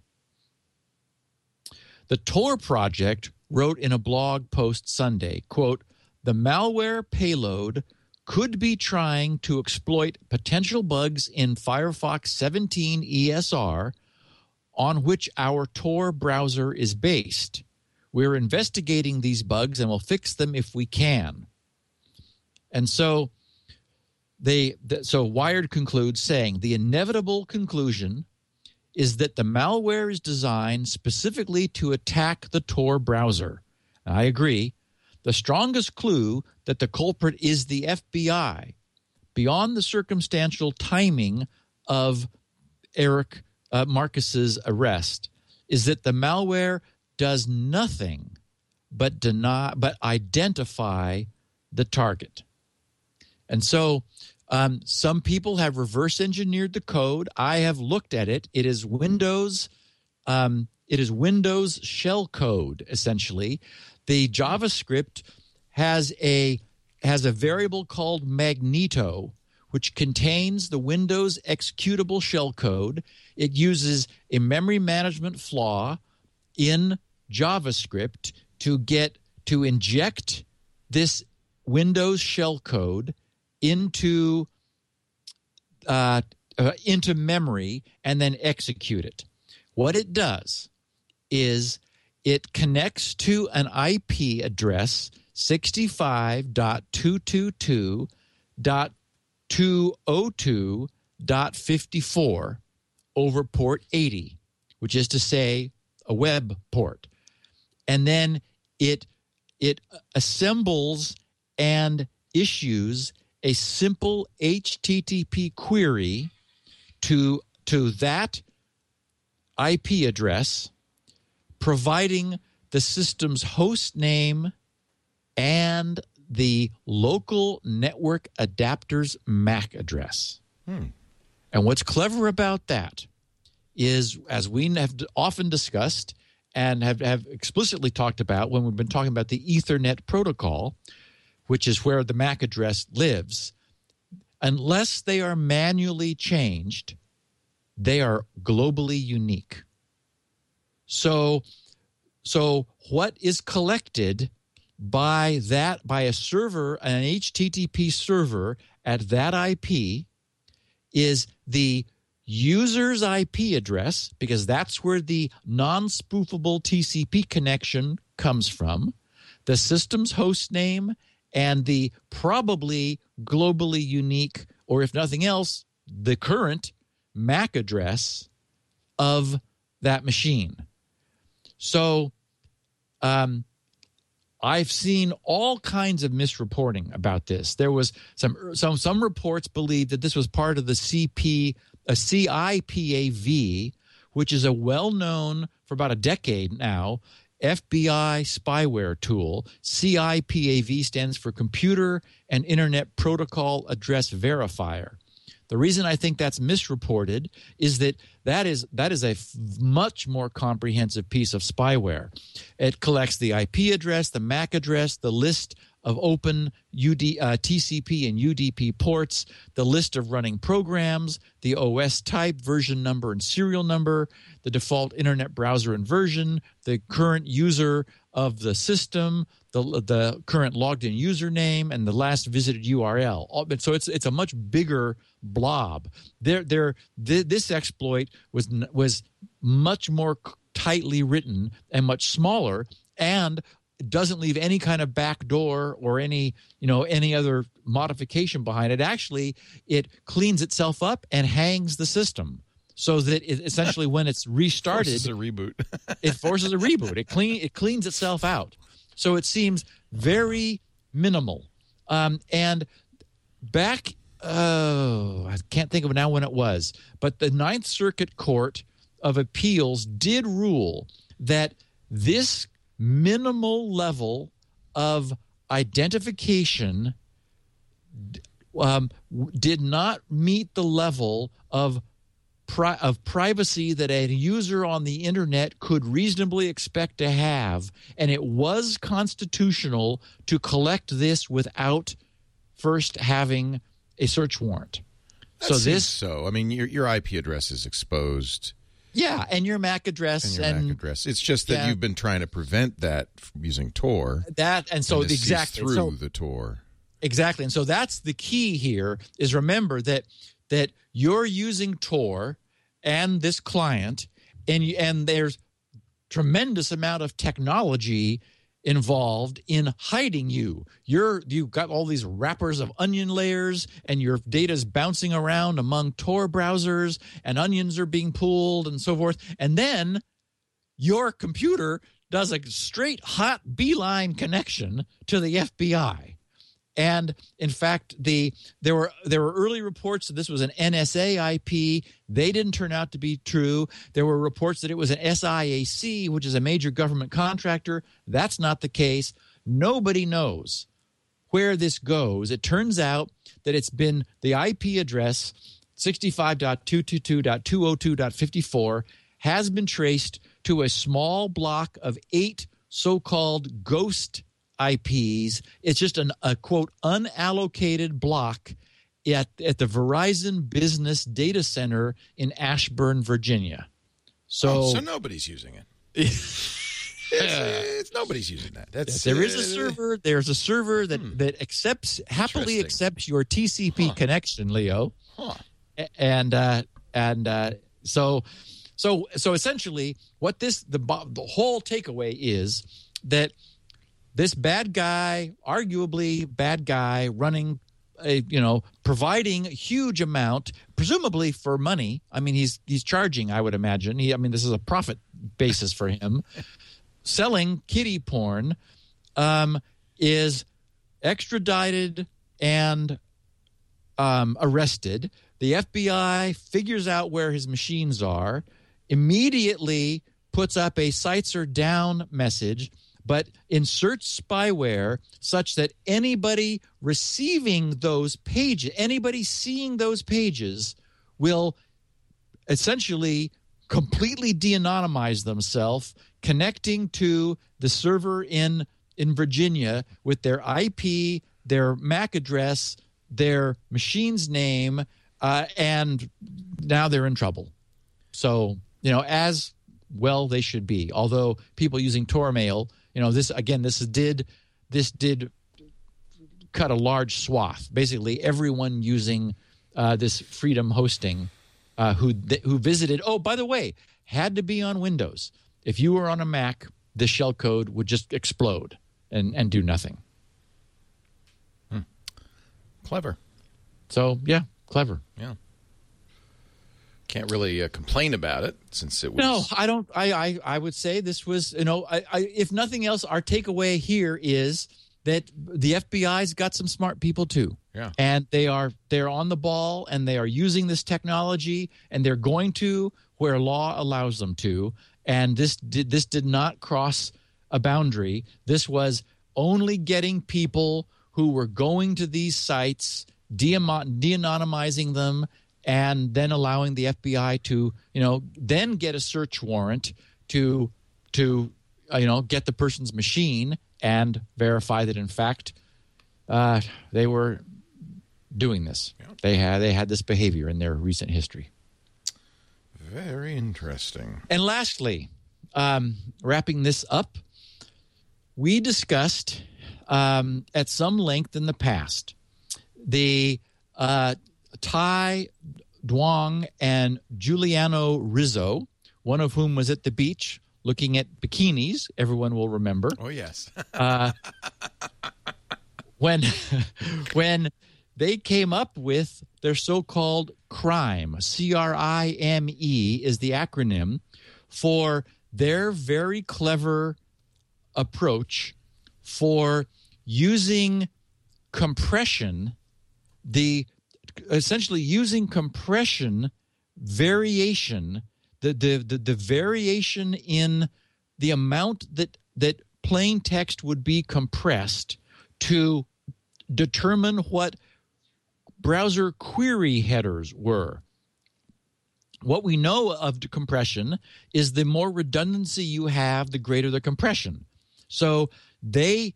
The Tor project wrote in a blog post Sunday, quote, "The malware payload could be trying to exploit potential bugs in Firefox 17 ESR on which our Tor browser is based. We're investigating these bugs and we'll fix them if we can. And so they so Wired concludes saying the inevitable conclusion is that the malware is designed specifically to attack the Tor browser. I agree. The strongest clue that the culprit is the FBI, beyond the circumstantial timing of Eric uh, Marcus's arrest is that the malware does nothing but deny but identify the target. And so um, some people have reverse engineered the code. I have looked at it. It is Windows. Um, it is Windows shell code essentially. The JavaScript has a has a variable called Magneto, which contains the Windows executable shellcode. It uses a memory management flaw in JavaScript to get to inject this Windows shellcode into uh, uh, into memory and then execute it. What it does is it connects to an IP address 65.222.202.54 over port 80, which is to say a web port. And then it it assembles and issues a simple HTTP query to to that IP address providing the system's host name and the local network adapter's MAC address. Hmm. And what's clever about that is, as we have often discussed and have, have explicitly talked about when we've been talking about the Ethernet protocol, which is where the MAC address lives, unless they are manually changed, they are globally unique. So, so what is collected by that by a server, an HTTP server at that IP, is the user's IP address because that's where the non-spoofable TCP connection comes from, the system's host name, and the probably globally unique, or if nothing else, the current MAC address of that machine. So um, I've seen all kinds of misreporting about this. There was some some some reports believed that this was part of the CP a CIPAV, which is a well-known for about a decade now FBI spyware tool. CIPAV stands for Computer and Internet Protocol Address Verifier. The reason I think that's misreported is that that is that is a f- much more comprehensive piece of spyware. It collects the IP address, the MAC address, the list of open UD, uh, TCP and UDP ports, the list of running programs, the OS type, version number, and serial number, the default internet browser and version, the current user of the system, the the current logged in username, and the last visited URL. So it's it's a much bigger blob. There there th- this exploit was was much more tightly written and much smaller and doesn't leave any kind of back door or any you know any other modification behind it actually it cleans itself up and hangs the system so that it, essentially when it's restarted forces a reboot it forces a reboot it clean it cleans itself out so it seems very minimal. Um, and back oh i can't think of now when it was but the ninth circuit court of appeals did rule that this minimal level of identification um, did not meet the level of pri- of privacy that a user on the internet could reasonably expect to have, and it was constitutional to collect this without first having a search warrant. That so this so I mean your your IP address is exposed yeah, and your MAC address and your and, MAC address. It's just that yeah. you've been trying to prevent that using Tor. That and so and exactly through so, the Tor. Exactly, and so that's the key here. Is remember that that you're using Tor and this client, and and there's tremendous amount of technology involved in hiding you. You're you've got all these wrappers of onion layers and your data's bouncing around among Tor browsers and onions are being pulled and so forth. And then your computer does a straight hot beeline connection to the FBI. And in fact, the there were there were early reports that this was an NSA IP. They didn't turn out to be true. There were reports that it was an SAIC, which is a major government contractor. That's not the case. Nobody knows where this goes. It turns out that it's been the IP address 65.222.202.54 has been traced to a small block of eight so-called ghost IPs. It's just an, a quote unallocated block at, at the Verizon Business Data Center in Ashburn, Virginia. So, oh, so nobody's using it. it's, it's, nobody's using that. That's there is a server. There's a server that hmm. that accepts happily accepts your TCP Huh. connection, Leo, Huh. and uh, and uh, so so so essentially, what this the the whole takeaway is that this bad guy, arguably bad guy, running a you know providing huge amount, presumably for money. I mean, he's he's charging. I would imagine. He, I mean, this is a profit basis for him. Selling kitty porn um, is extradited and um, arrested. The FBI figures out where his machines are, immediately puts up a sites are down message, but insert spyware such that anybody receiving those pages, anybody seeing those pages, will essentially completely de-anonymize themselves, connecting to the server in in Virginia with their IP, their MAC address, their machine's name, uh, and now they're in trouble. So you know, as well they should be. Although people using Tor mail, you know, this again, this did this did cut a large swath. Basically, everyone using uh, this Freedom hosting uh, who th- who visited. Oh, by the way, had to be on Windows. If you were on a Mac, the shell code would just explode and and do nothing. Hmm. Clever. So yeah, clever. Yeah. Can't really uh, complain about it since it was. No, I don't. I I, I would say this was you know I, I if nothing else, our takeaway here is that the FBI's got some smart people too. Yeah. And they are they're on the ball and they are using this technology and they're going to where law allows them to. And this did this did not cross a boundary. This was only getting people who were going to these sites, de-anonymizing them, and then allowing the FBI to, you know, then get a search warrant to to uh, you know get the person's machine and verify that in fact uh, they were doing this. Yeah. They had they had this behavior in their recent history. Very interesting. And lastly, um, wrapping this up, we discussed um, at some length in the past the uh, Thai Duong and Juliano Rizzo, one of whom was at the beach looking at bikinis. Everyone will remember. Oh yes. uh, when when they came up with their so-called crime c-r-i-m-e is the acronym for their very clever approach for using compression the essentially using compression variation the, the the the variation in the amount that that plain text would be compressed to determine what browser query headers were. What we know of compression is the more redundancy you have, the greater the compression. So they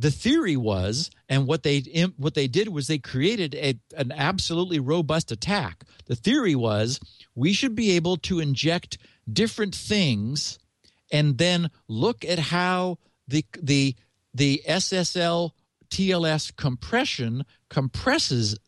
the theory was and what they what they did was they created a, an absolutely robust attack the theory was we should be able to inject different things and then look at how the the the SSL TLS compression compresses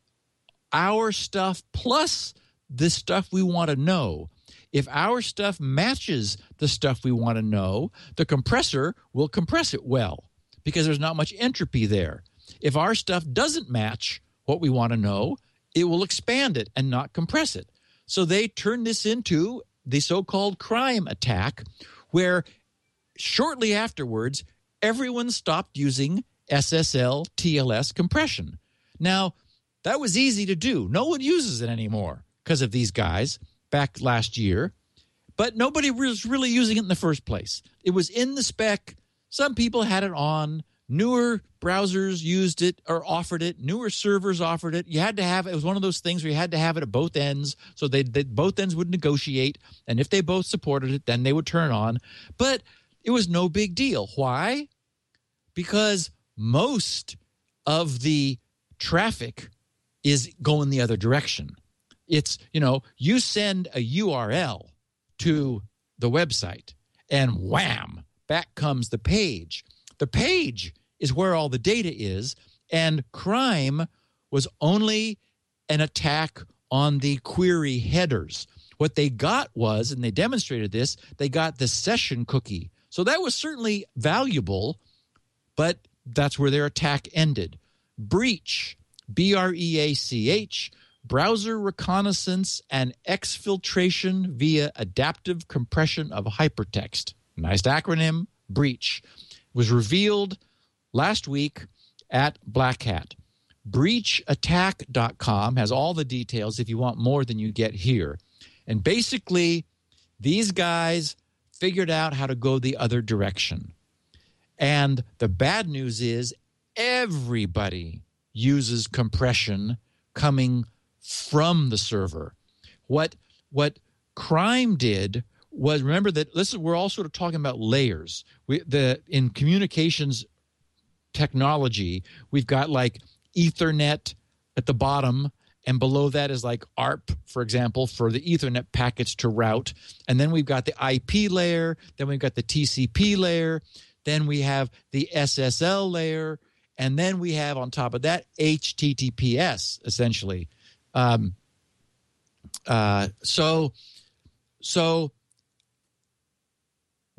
our stuff plus the stuff we want to know. If our stuff matches the stuff we want to know, the compressor will compress it well because there's not much entropy there. If our stuff doesn't match what we want to know, it will expand it and not compress it. So they turned this into the so called crime attack, where shortly afterwards, everyone stopped using SSL TLS compression. Now, that was easy to do. No one uses it anymore because of these guys back last year, but nobody was really using it in the first place. It was in the spec. Some people had it on. Newer browsers used it or offered it. Newer servers offered it. You had to have it. was one of those things where you had to have it at both ends, so they, they both ends would negotiate, and if they both supported it, then they would turn on. But it was no big deal. Why? Because most of the traffic is going the other direction. It's, you know, you send a URL to the website and wham, back comes the page. The page is where all the data is, and crime was only an attack on the query headers. What they got was, and they demonstrated this, they got the session cookie. So that was certainly valuable, but that's where their attack ended. Breach, B R E A C H, browser reconnaissance and exfiltration via adaptive compression of hypertext. Nice acronym, breach. Was revealed last week at Black Hat. Breachattack.com has all the details if you want more than you get here. And basically, these guys figured out how to go the other direction. And the bad news is everybody uses compression coming from the server. What what crime did was remember that this is we're all sort of talking about layers. We the in communications technology, we've got like Ethernet at the bottom, and below that is like ARP, for example, for the Ethernet packets to route. And then we've got the IP layer, then we've got the TCP layer, then we have the SSL layer, and then we have on top of that HTTPS, essentially. Um, uh, so, so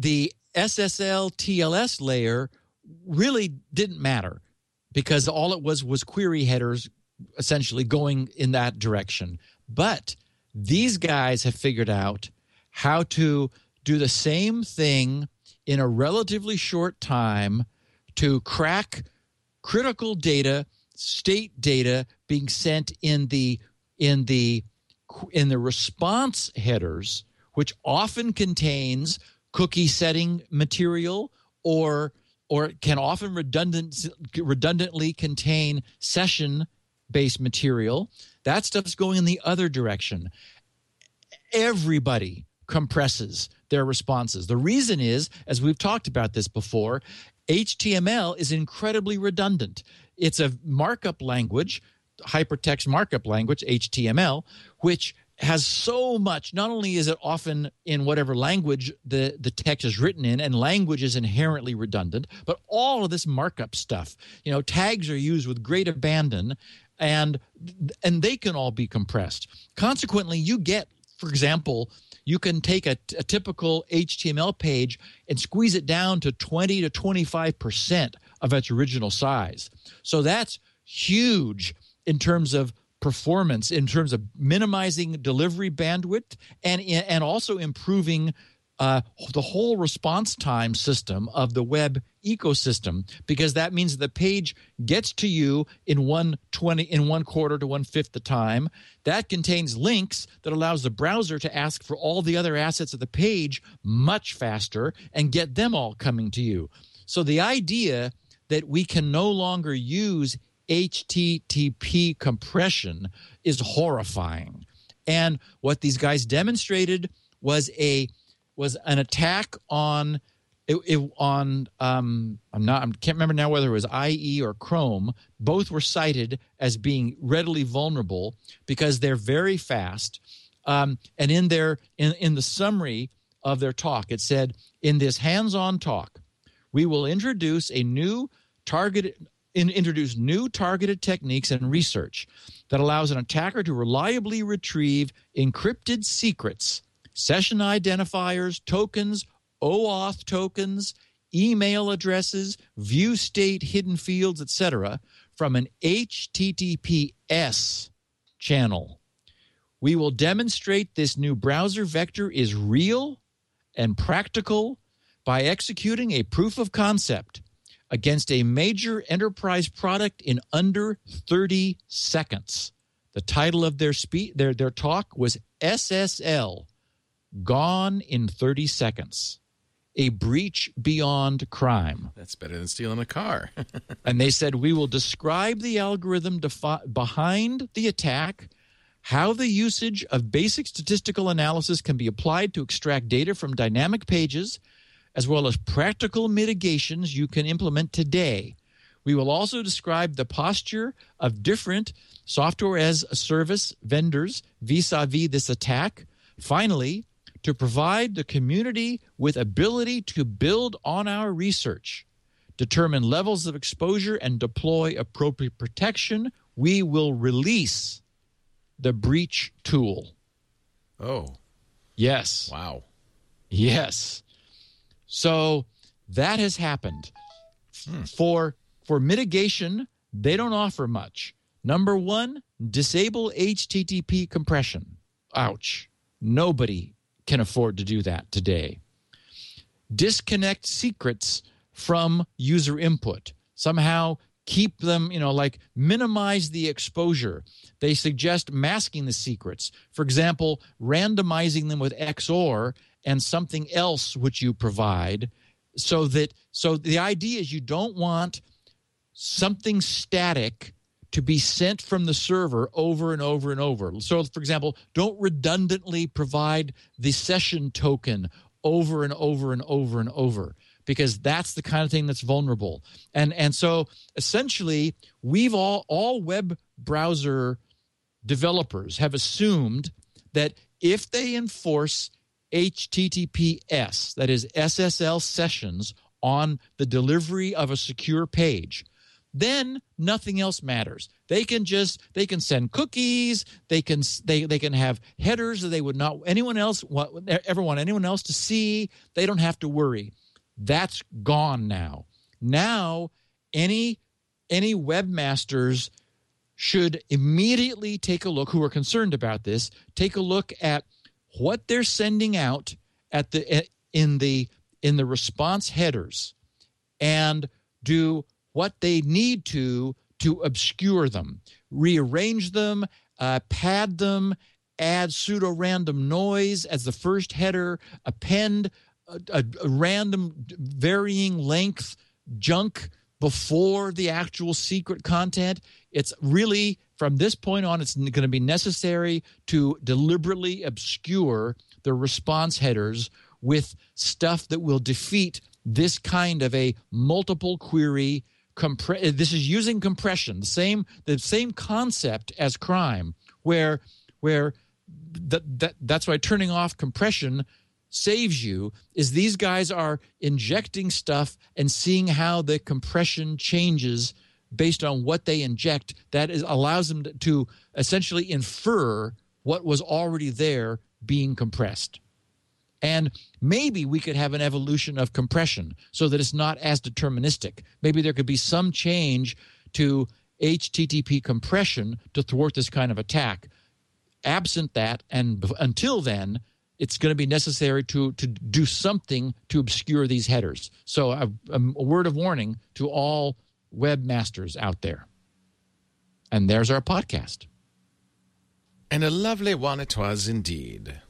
the SSL TLS layer really didn't matter because all it was was query headers essentially going in that direction. But these guys have figured out how to do the same thing in a relatively short time to crack critical data, state data being sent in the in the in the response headers, which often contains cookie setting material or or can often redundant, redundantly contain session based material. That stuff's going in the other direction. Everybody compresses their responses. The reason is, as we've talked about this before, HTML is incredibly redundant. It's a markup language, hypertext markup language, HTML, which has so much not only is it often in whatever language the, the text is written in and language is inherently redundant but all of this markup stuff you know tags are used with great abandon and and they can all be compressed. Consequently you get for example you can take a, a typical html page and squeeze it down to 20 to 25 percent of its original size. So that's huge in terms of performance in terms of minimizing delivery bandwidth and and also improving uh, the whole response time system of the web ecosystem because that means the page gets to you in one twenty in one quarter to one fifth the time. That contains links that allows the browser to ask for all the other assets of the page much faster and get them all coming to you. So the idea that we can no longer use HTTP compression is horrifying. And what these guys demonstrated was a was an attack on it, it, on um, I'm not I can't remember now whether it was IE or Chrome. Both were cited as being readily vulnerable because they're very fast. Um, and in their in, in the summary of their talk, it said, "In this hands-on talk, we will introduce a new targeted in, introduce new targeted techniques and research that allows an attacker to reliably retrieve encrypted secrets, session identifiers, tokens, OAuth tokens, email addresses, view state hidden fields, etc., from an HTTPS channel. We will demonstrate this new browser vector is real and practical by executing a proof of concept against a major enterprise product in under 30 seconds. The title of their speech their their talk was SSL Gone in 30 Seconds. A breach beyond crime. That's better than stealing a car. and they said we will describe the algorithm defi- behind the attack, how the usage of basic statistical analysis can be applied to extract data from dynamic pages, as well as practical mitigations you can implement today. We will also describe the posture of different software as a service vendors vis a vis this attack. Finally, to provide the community with ability to build on our research, determine levels of exposure, and deploy appropriate protection, we will release the breach tool. Oh. Yes. Wow. Yes. So that has happened. Hmm. For for mitigation, they don't offer much. Number 1, disable HTTP compression. Ouch. Nobody can afford to do that today. Disconnect secrets from user input. Somehow keep them, you know, like minimize the exposure. They suggest masking the secrets. For example, randomizing them with XOR and something else which you provide so that so the idea is you don't want something static to be sent from the server over and over and over. So, for example, don't redundantly provide the session token over and over and over and over because that's the kind of thing that's vulnerable. And and so essentially, we've all all web browser developers have assumed that if they enforce HTTPS, that is SSL sessions on the delivery of a secure page, then nothing else matters. They can just they can send cookies. They can they, they can have headers that they would not anyone else want, ever want anyone else to see. They don't have to worry. That's gone now. Now any any webmasters should immediately take a look who are concerned about this take a look at what they're sending out at the in the in the response headers and do what they need to to obscure them, rearrange them, uh, pad them, add pseudo random noise as the first header, append a, a, a random varying length junk before the actual secret content. It's really, from this point on, it's going to be necessary to deliberately obscure the response headers with stuff that will defeat this kind of a multiple query compre- uh, this is using compression the same the same concept as crime where where that, that that's why turning off compression saves you is these guys are injecting stuff and seeing how the compression changes based on what they inject that is allows them to essentially infer what was already there being compressed and maybe we could have an evolution of compression so that it's not as deterministic. Maybe there could be some change to HTTP compression to thwart this kind of attack. Absent that, and until then, it's going to be necessary to to do something to obscure these headers. So, a, um, a word of warning to all webmasters out there. And there's our podcast. And a lovely one it was indeed.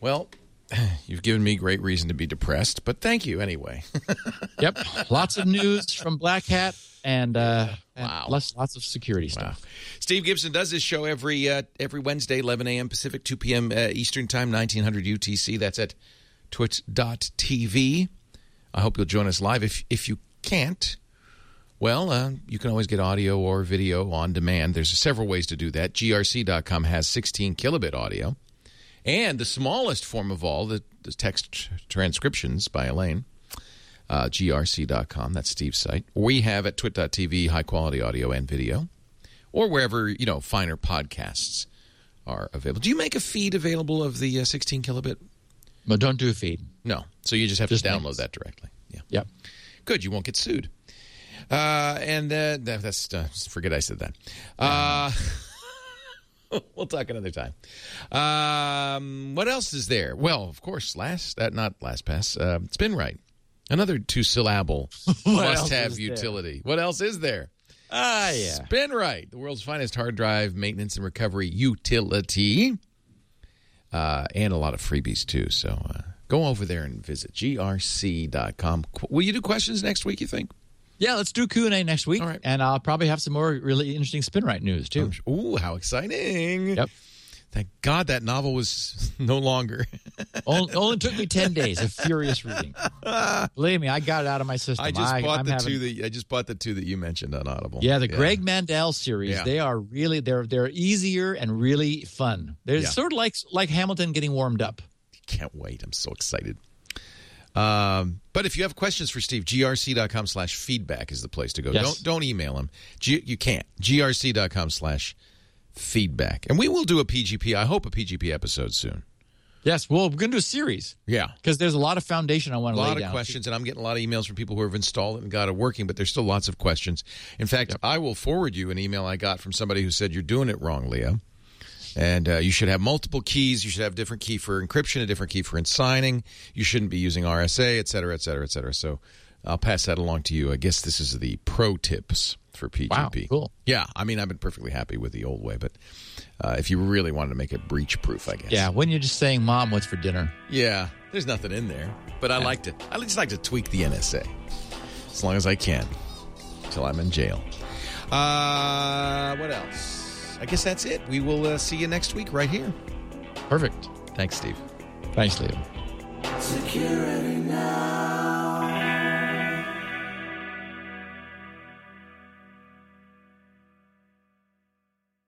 Well, you've given me great reason to be depressed, but thank you anyway. yep, lots of news from Black Hat and, uh, wow. lots, lots of security stuff. Wow. Steve Gibson does this show every uh, every Wednesday, 11 a.m. Pacific, 2 p.m. Uh, Eastern Time, 1900 UTC. That's at twit.tv. I hope you'll join us live. If if you can't, well, uh, you can always get audio or video on demand. There's several ways to do that. grc.com has 16 kilobit audio. And the smallest form of all, the, the text transcriptions by Elaine, uh, grc.com. That's Steve's site. We have at twit.tv high quality audio and video, or wherever, you know, finer podcasts are available. Do you make a feed available of the uh, 16 kilobit? No, don't do a feed. No. So you just have just to download that directly. Yeah. Yep. Good. You won't get sued. Uh, and uh, that's uh, forget I said that. Uh, we'll talk another time. Um, what else is there? Well, of course, last uh, not LastPass. Uh, SpinRite, another two syllable must have utility. There? What else is there? Ah, yeah. SpinRite, the world's finest hard drive maintenance and recovery utility, uh, and a lot of freebies too. So uh, go over there and visit grc.com. Will you do questions next week? You think? Yeah, let's do Q and A next week, All right. and I'll probably have some more really interesting SpinRite news too. Oh, ooh, how exciting! Yep. Thank God that novel was no longer. only, only, took me ten days of furious reading. Believe me, I got it out of my system. I just I, bought I'm the having, two that I just bought the two that you mentioned on Audible. Yeah, the yeah. Greg Mandel series. Yeah. They are really they're they're easier and really fun. They're yeah. sort of like like Hamilton getting warmed up. Can't wait! I'm so excited. Um, but if you have questions for Steve, grc.com slash feedback is the place to go. Yes. Don't don't email him. G- you can't. grc.com slash feedback. And we will do a PGP, I hope a PGP episode soon. Yes, well, we're going to do a series. Yeah. Because there's a lot of foundation I want to lay down. A lot of questions, and I'm getting a lot of emails from people who have installed it and got it working, but there's still lots of questions. In fact, yep. I will forward you an email I got from somebody who said, You're doing it wrong, Leo. And uh, you should have multiple keys. You should have a different key for encryption, a different key for signing. You shouldn't be using RSA, et cetera, et cetera, et cetera. So I'll pass that along to you. I guess this is the pro tips for PGP. Wow, cool. Yeah, I mean, I've been perfectly happy with the old way, but uh, if you really wanted to make it breach proof, I guess. Yeah, when you're just saying, "Mom, what's for dinner?" Yeah, there's nothing in there, but I yeah. like to. I just like to tweak the NSA as long as I can until I'm in jail. Uh, what else? I guess that's it. We will uh, see you next week right here. Perfect. Thanks, Steve. Thanks, Leo. Security now.